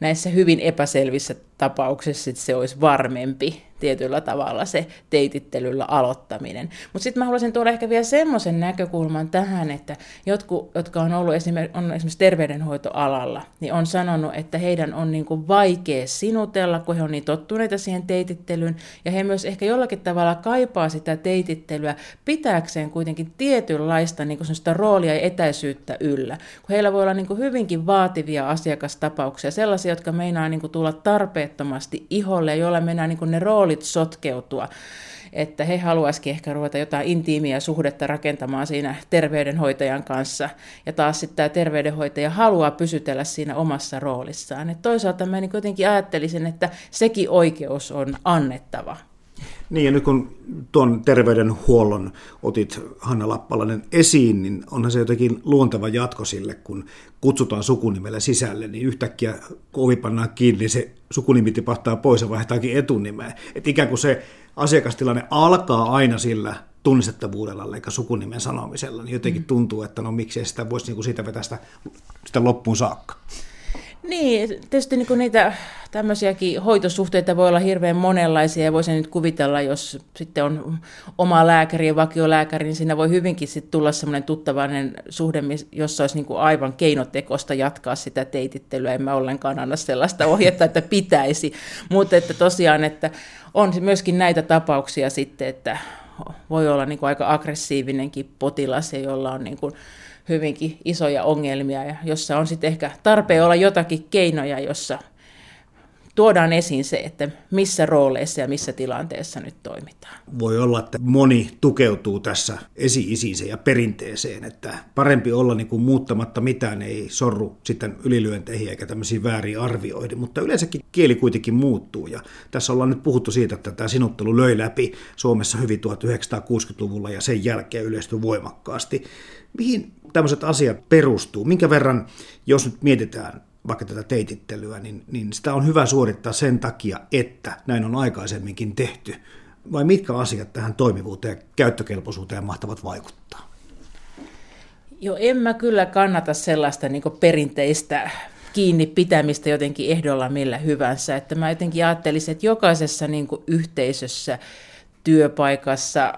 näissä hyvin epäselvissä tapauksessa se olisi varmempi tietyllä tavalla se teitittelyllä aloittaminen. Mutta sitten mä haluaisin tuoda ehkä vielä semmoisen näkökulman tähän, että jotkut, jotka on ollut esimerkiksi, on esimerkiksi terveydenhoitoalalla, niin on sanonut, että heidän on niin kuin vaikea sinutella, kun he on niin tottuneita siihen teitittelyyn, ja he myös ehkä jollakin tavalla kaipaa sitä teitittelyä pitääkseen kuitenkin tietynlaista niin kuin roolia ja etäisyyttä yllä. Kun heillä voi olla niin kuin hyvinkin vaativia asiakastapauksia, sellaisia, jotka meinaa niin kuin tulla tarpeettomasti iholle, ja joilla mennään niin ne roolit sotkeutua että he haluaisikin ehkä ruveta jotain intiimiä suhdetta rakentamaan siinä terveydenhoitajan kanssa, ja taas sitten tämä terveydenhoitaja haluaa pysytellä siinä omassa roolissaan. Et toisaalta mä niin kuitenkin ajattelisin, että sekin oikeus on annettava. Niin ja nyt kun tuon terveydenhuollon otit Hanna Lappalainen esiin, niin onhan se jotenkin luonteva jatko sille, kun kutsutaan sukunimellä sisälle, niin yhtäkkiä kun ovi pannaan kiinni, niin se sukunimi tipahtaa pois ja vaihtaakin etunimeä. Että ikään kuin se asiakastilanne alkaa aina sillä tunnistettavuudella, eli sukunimen sanomisella, niin jotenkin mm. tuntuu, että no miksi sitä voisi niin kuin siitä vetää sitä, sitä loppuun saakka. Niin, tietysti niin niitä tämmöisiäkin hoitosuhteita voi olla hirveän monenlaisia ja voisin nyt kuvitella, jos sitten on oma lääkäri ja vakiolääkäri, niin siinä voi hyvinkin sitten tulla semmoinen tuttavainen suhde, jossa olisi niin kuin aivan keinotekosta jatkaa sitä teitittelyä. En mä ollenkaan anna sellaista ohjetta, että pitäisi, mutta että tosiaan, että on myöskin näitä tapauksia sitten, että voi olla niin kuin aika aggressiivinenkin potilas, jolla on niin kuin hyvinkin isoja ongelmia ja jossa on sitten ehkä tarpeen olla jotakin keinoja, jossa tuodaan esiin se, että missä rooleissa ja missä tilanteessa nyt toimitaan. Voi olla, että moni tukeutuu tässä esi-isiinsä ja perinteeseen, että parempi olla niin kuin muuttamatta mitään, ei sorru sitten ylilyönteihin eikä tämmöisiin väärin arvioihin, mutta yleensäkin kieli kuitenkin muuttuu ja tässä ollaan nyt puhuttu siitä, että tämä sinuttelu löi läpi Suomessa hyvin 1960-luvulla ja sen jälkeen yleistyi voimakkaasti. Mihin tämmöiset asiat perustuu? Minkä verran, jos nyt mietitään vaikka tätä teitittelyä, niin, niin sitä on hyvä suorittaa sen takia, että näin on aikaisemminkin tehty. Vai mitkä asiat tähän toimivuuteen ja käyttökelpoisuuteen mahtavat vaikuttaa? Joo, en mä kyllä kannata sellaista niin perinteistä kiinni pitämistä jotenkin ehdolla millä hyvänsä. Että mä jotenkin ajattelisin, että jokaisessa niin yhteisössä, työpaikassa,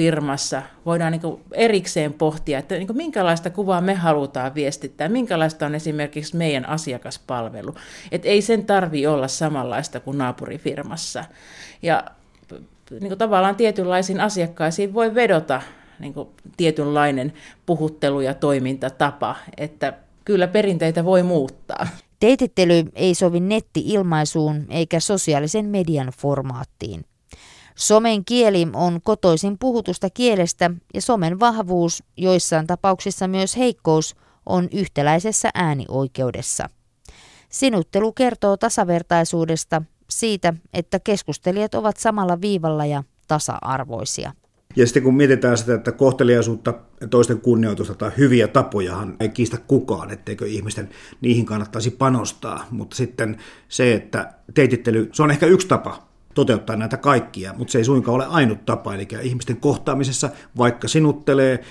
firmassa voidaan niin erikseen pohtia, että niin minkälaista kuvaa me halutaan viestittää, minkälaista on esimerkiksi meidän asiakaspalvelu. Että ei sen tarvi olla samanlaista kuin naapurifirmassa. Ja niin tavallaan tietynlaisiin asiakkaisiin voi vedota niin tietynlainen puhuttelu- ja toimintatapa, että kyllä perinteitä voi muuttaa. Teitittely ei sovi netti-ilmaisuun eikä sosiaalisen median formaattiin. Somen kieli on kotoisin puhutusta kielestä ja somen vahvuus, joissain tapauksissa myös heikkous, on yhtäläisessä äänioikeudessa. Sinuttelu kertoo tasavertaisuudesta, siitä, että keskustelijat ovat samalla viivalla ja tasa-arvoisia. Ja sitten kun mietitään sitä, että kohteliaisuutta toisten kunnioitusta tai hyviä tapojahan ei kiistä kukaan, etteikö ihmisten niihin kannattaisi panostaa. Mutta sitten se, että teitittely, se on ehkä yksi tapa toteuttaa näitä kaikkia, mutta se ei suinkaan ole ainut tapa, eli ihmisten kohtaamisessa, vaikka sinuttelee,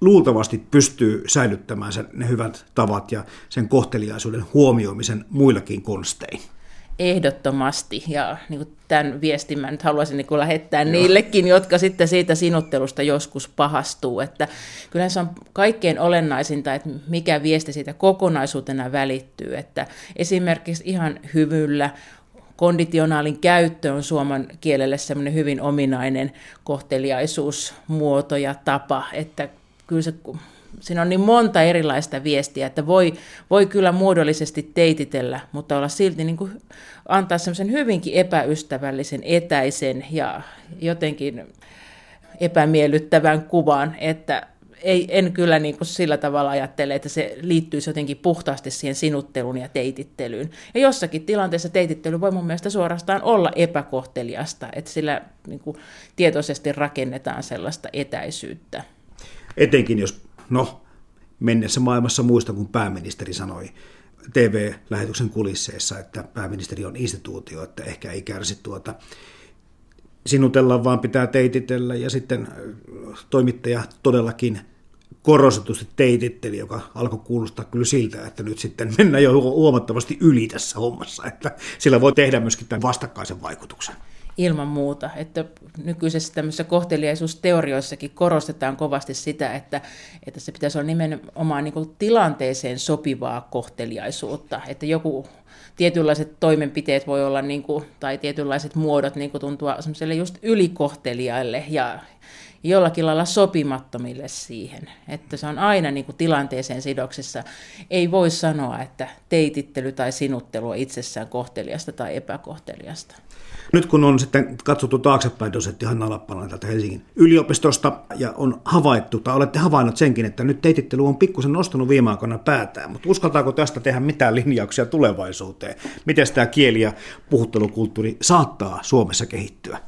luultavasti pystyy säilyttämään sen, ne hyvät tavat ja sen kohteliaisuuden huomioimisen muillakin konstein. Ehdottomasti, ja niin kuin tämän viestin mä nyt haluaisin niin kuin lähettää Joo. niillekin, jotka sitten siitä sinuttelusta joskus pahastuu, että kyllä se on kaikkein olennaisinta, että mikä viesti siitä kokonaisuutena välittyy, että esimerkiksi ihan hyvyllä konditionaalin käyttö on suomen kielelle semmoinen hyvin ominainen kohteliaisuusmuoto ja tapa, että kyllä se, siinä on niin monta erilaista viestiä, että voi, voi kyllä muodollisesti teititellä, mutta olla silti niin kuin, antaa semmoisen hyvinkin epäystävällisen, etäisen ja jotenkin epämiellyttävän kuvan, että ei, en kyllä niin kuin sillä tavalla ajattele, että se liittyisi jotenkin puhtaasti siihen sinutteluun ja teitittelyyn. Ja jossakin tilanteessa teitittely voi mun mielestä suorastaan olla epäkohteliasta, että sillä niin kuin tietoisesti rakennetaan sellaista etäisyyttä. Etenkin jos, no, mennessä maailmassa muista, kun pääministeri sanoi TV-lähetyksen kulisseissa, että pääministeri on instituutio, että ehkä ei kärsi tuota sinutella, vaan pitää teititellä ja sitten toimittaja todellakin korostetusti teititteli, joka alkoi kuulostaa kyllä siltä, että nyt sitten mennään jo huomattavasti yli tässä hommassa, että sillä voi tehdä myöskin tämän vastakkaisen vaikutuksen. Ilman muuta, että nykyisessä tämmöisessä kohteliaisuusteorioissakin korostetaan kovasti sitä, että, että se pitäisi olla nimenomaan niin tilanteeseen sopivaa kohteliaisuutta, että joku tietynlaiset toimenpiteet voi olla, niin kuin, tai tietynlaiset muodot niin kuin tuntua just ylikohtelijaille ja jollakin lailla sopimattomille siihen. Että se on aina niin kuin tilanteeseen sidoksissa. Ei voi sanoa, että teitittely tai sinuttelu on itsessään kohteliasta tai epäkohteliasta. Nyt kun on sitten katsottu taaksepäin dosentti Hanna Lappalainen täältä Helsingin yliopistosta ja on havaittu, tai olette havainnut senkin, että nyt teitittely on pikkusen nostanut viime aikoina päätään, mutta uskaltaako tästä tehdä mitään linjauksia tulevaisuuteen? Miten tämä kieli- ja puhuttelukulttuuri saattaa Suomessa kehittyä?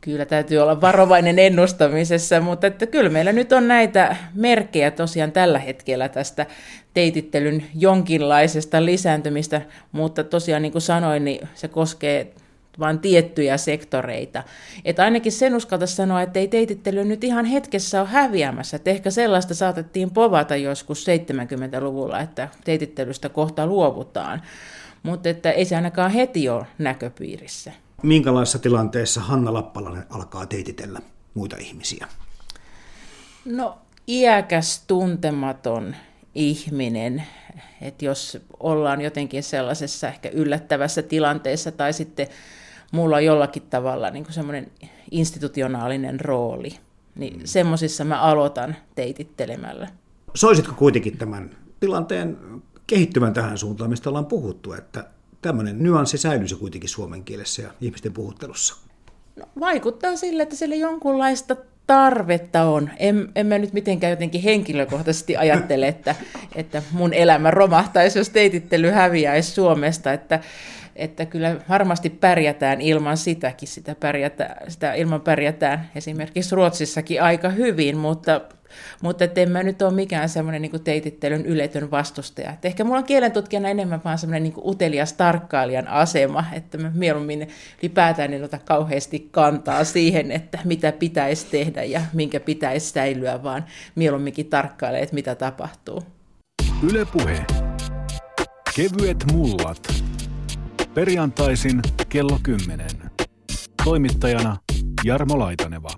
Kyllä täytyy olla varovainen ennustamisessa, mutta että kyllä meillä nyt on näitä merkkejä tosiaan tällä hetkellä tästä teitittelyn jonkinlaisesta lisääntymistä, mutta tosiaan niin kuin sanoin, niin se koskee vain tiettyjä sektoreita. Että ainakin sen uskalta sanoa, että ei teitittely nyt ihan hetkessä ole häviämässä. Että ehkä sellaista saatettiin povata joskus 70-luvulla, että teitittelystä kohta luovutaan. Mutta että ei se ainakaan heti ole näköpiirissä. Minkälaisessa tilanteessa Hanna Lappalainen alkaa teititellä muita ihmisiä? No iäkäs, tuntematon ihminen, että jos ollaan jotenkin sellaisessa ehkä yllättävässä tilanteessa tai sitten mulla on jollakin tavalla niin semmoinen institutionaalinen rooli, niin mm. semmoisissa mä aloitan teitittelemällä. Soisitko kuitenkin tämän tilanteen kehittyvän tähän suuntaan, mistä ollaan puhuttu, että tämmöinen nyanssi säilyisi kuitenkin suomen kielessä ja ihmisten puhuttelussa? No, vaikuttaa sille, että sille jonkunlaista tarvetta on. En, en mä nyt mitenkään jotenkin henkilökohtaisesti ajattele, että, että mun elämä romahtaisi, jos teitittely häviäisi Suomesta, että, että kyllä varmasti pärjätään ilman sitäkin, sitä, pärjätään, sitä ilman pärjätään esimerkiksi Ruotsissakin aika hyvin, mutta mutta en mä nyt ole mikään semmoinen niin teitittelyn yletön vastustaja. Et ehkä mulla on kielentutkijana enemmän vaan semmoinen niin utelias tarkkailijan asema, että mä mieluummin ylipäätään en ota kauheasti kantaa siihen, että mitä pitäisi tehdä ja minkä pitäisi säilyä, vaan mieluumminkin tarkkailee, että mitä tapahtuu. Ylepuhe. Kevyet mullat. Perjantaisin kello 10. Toimittajana Jarmo Laitaneva.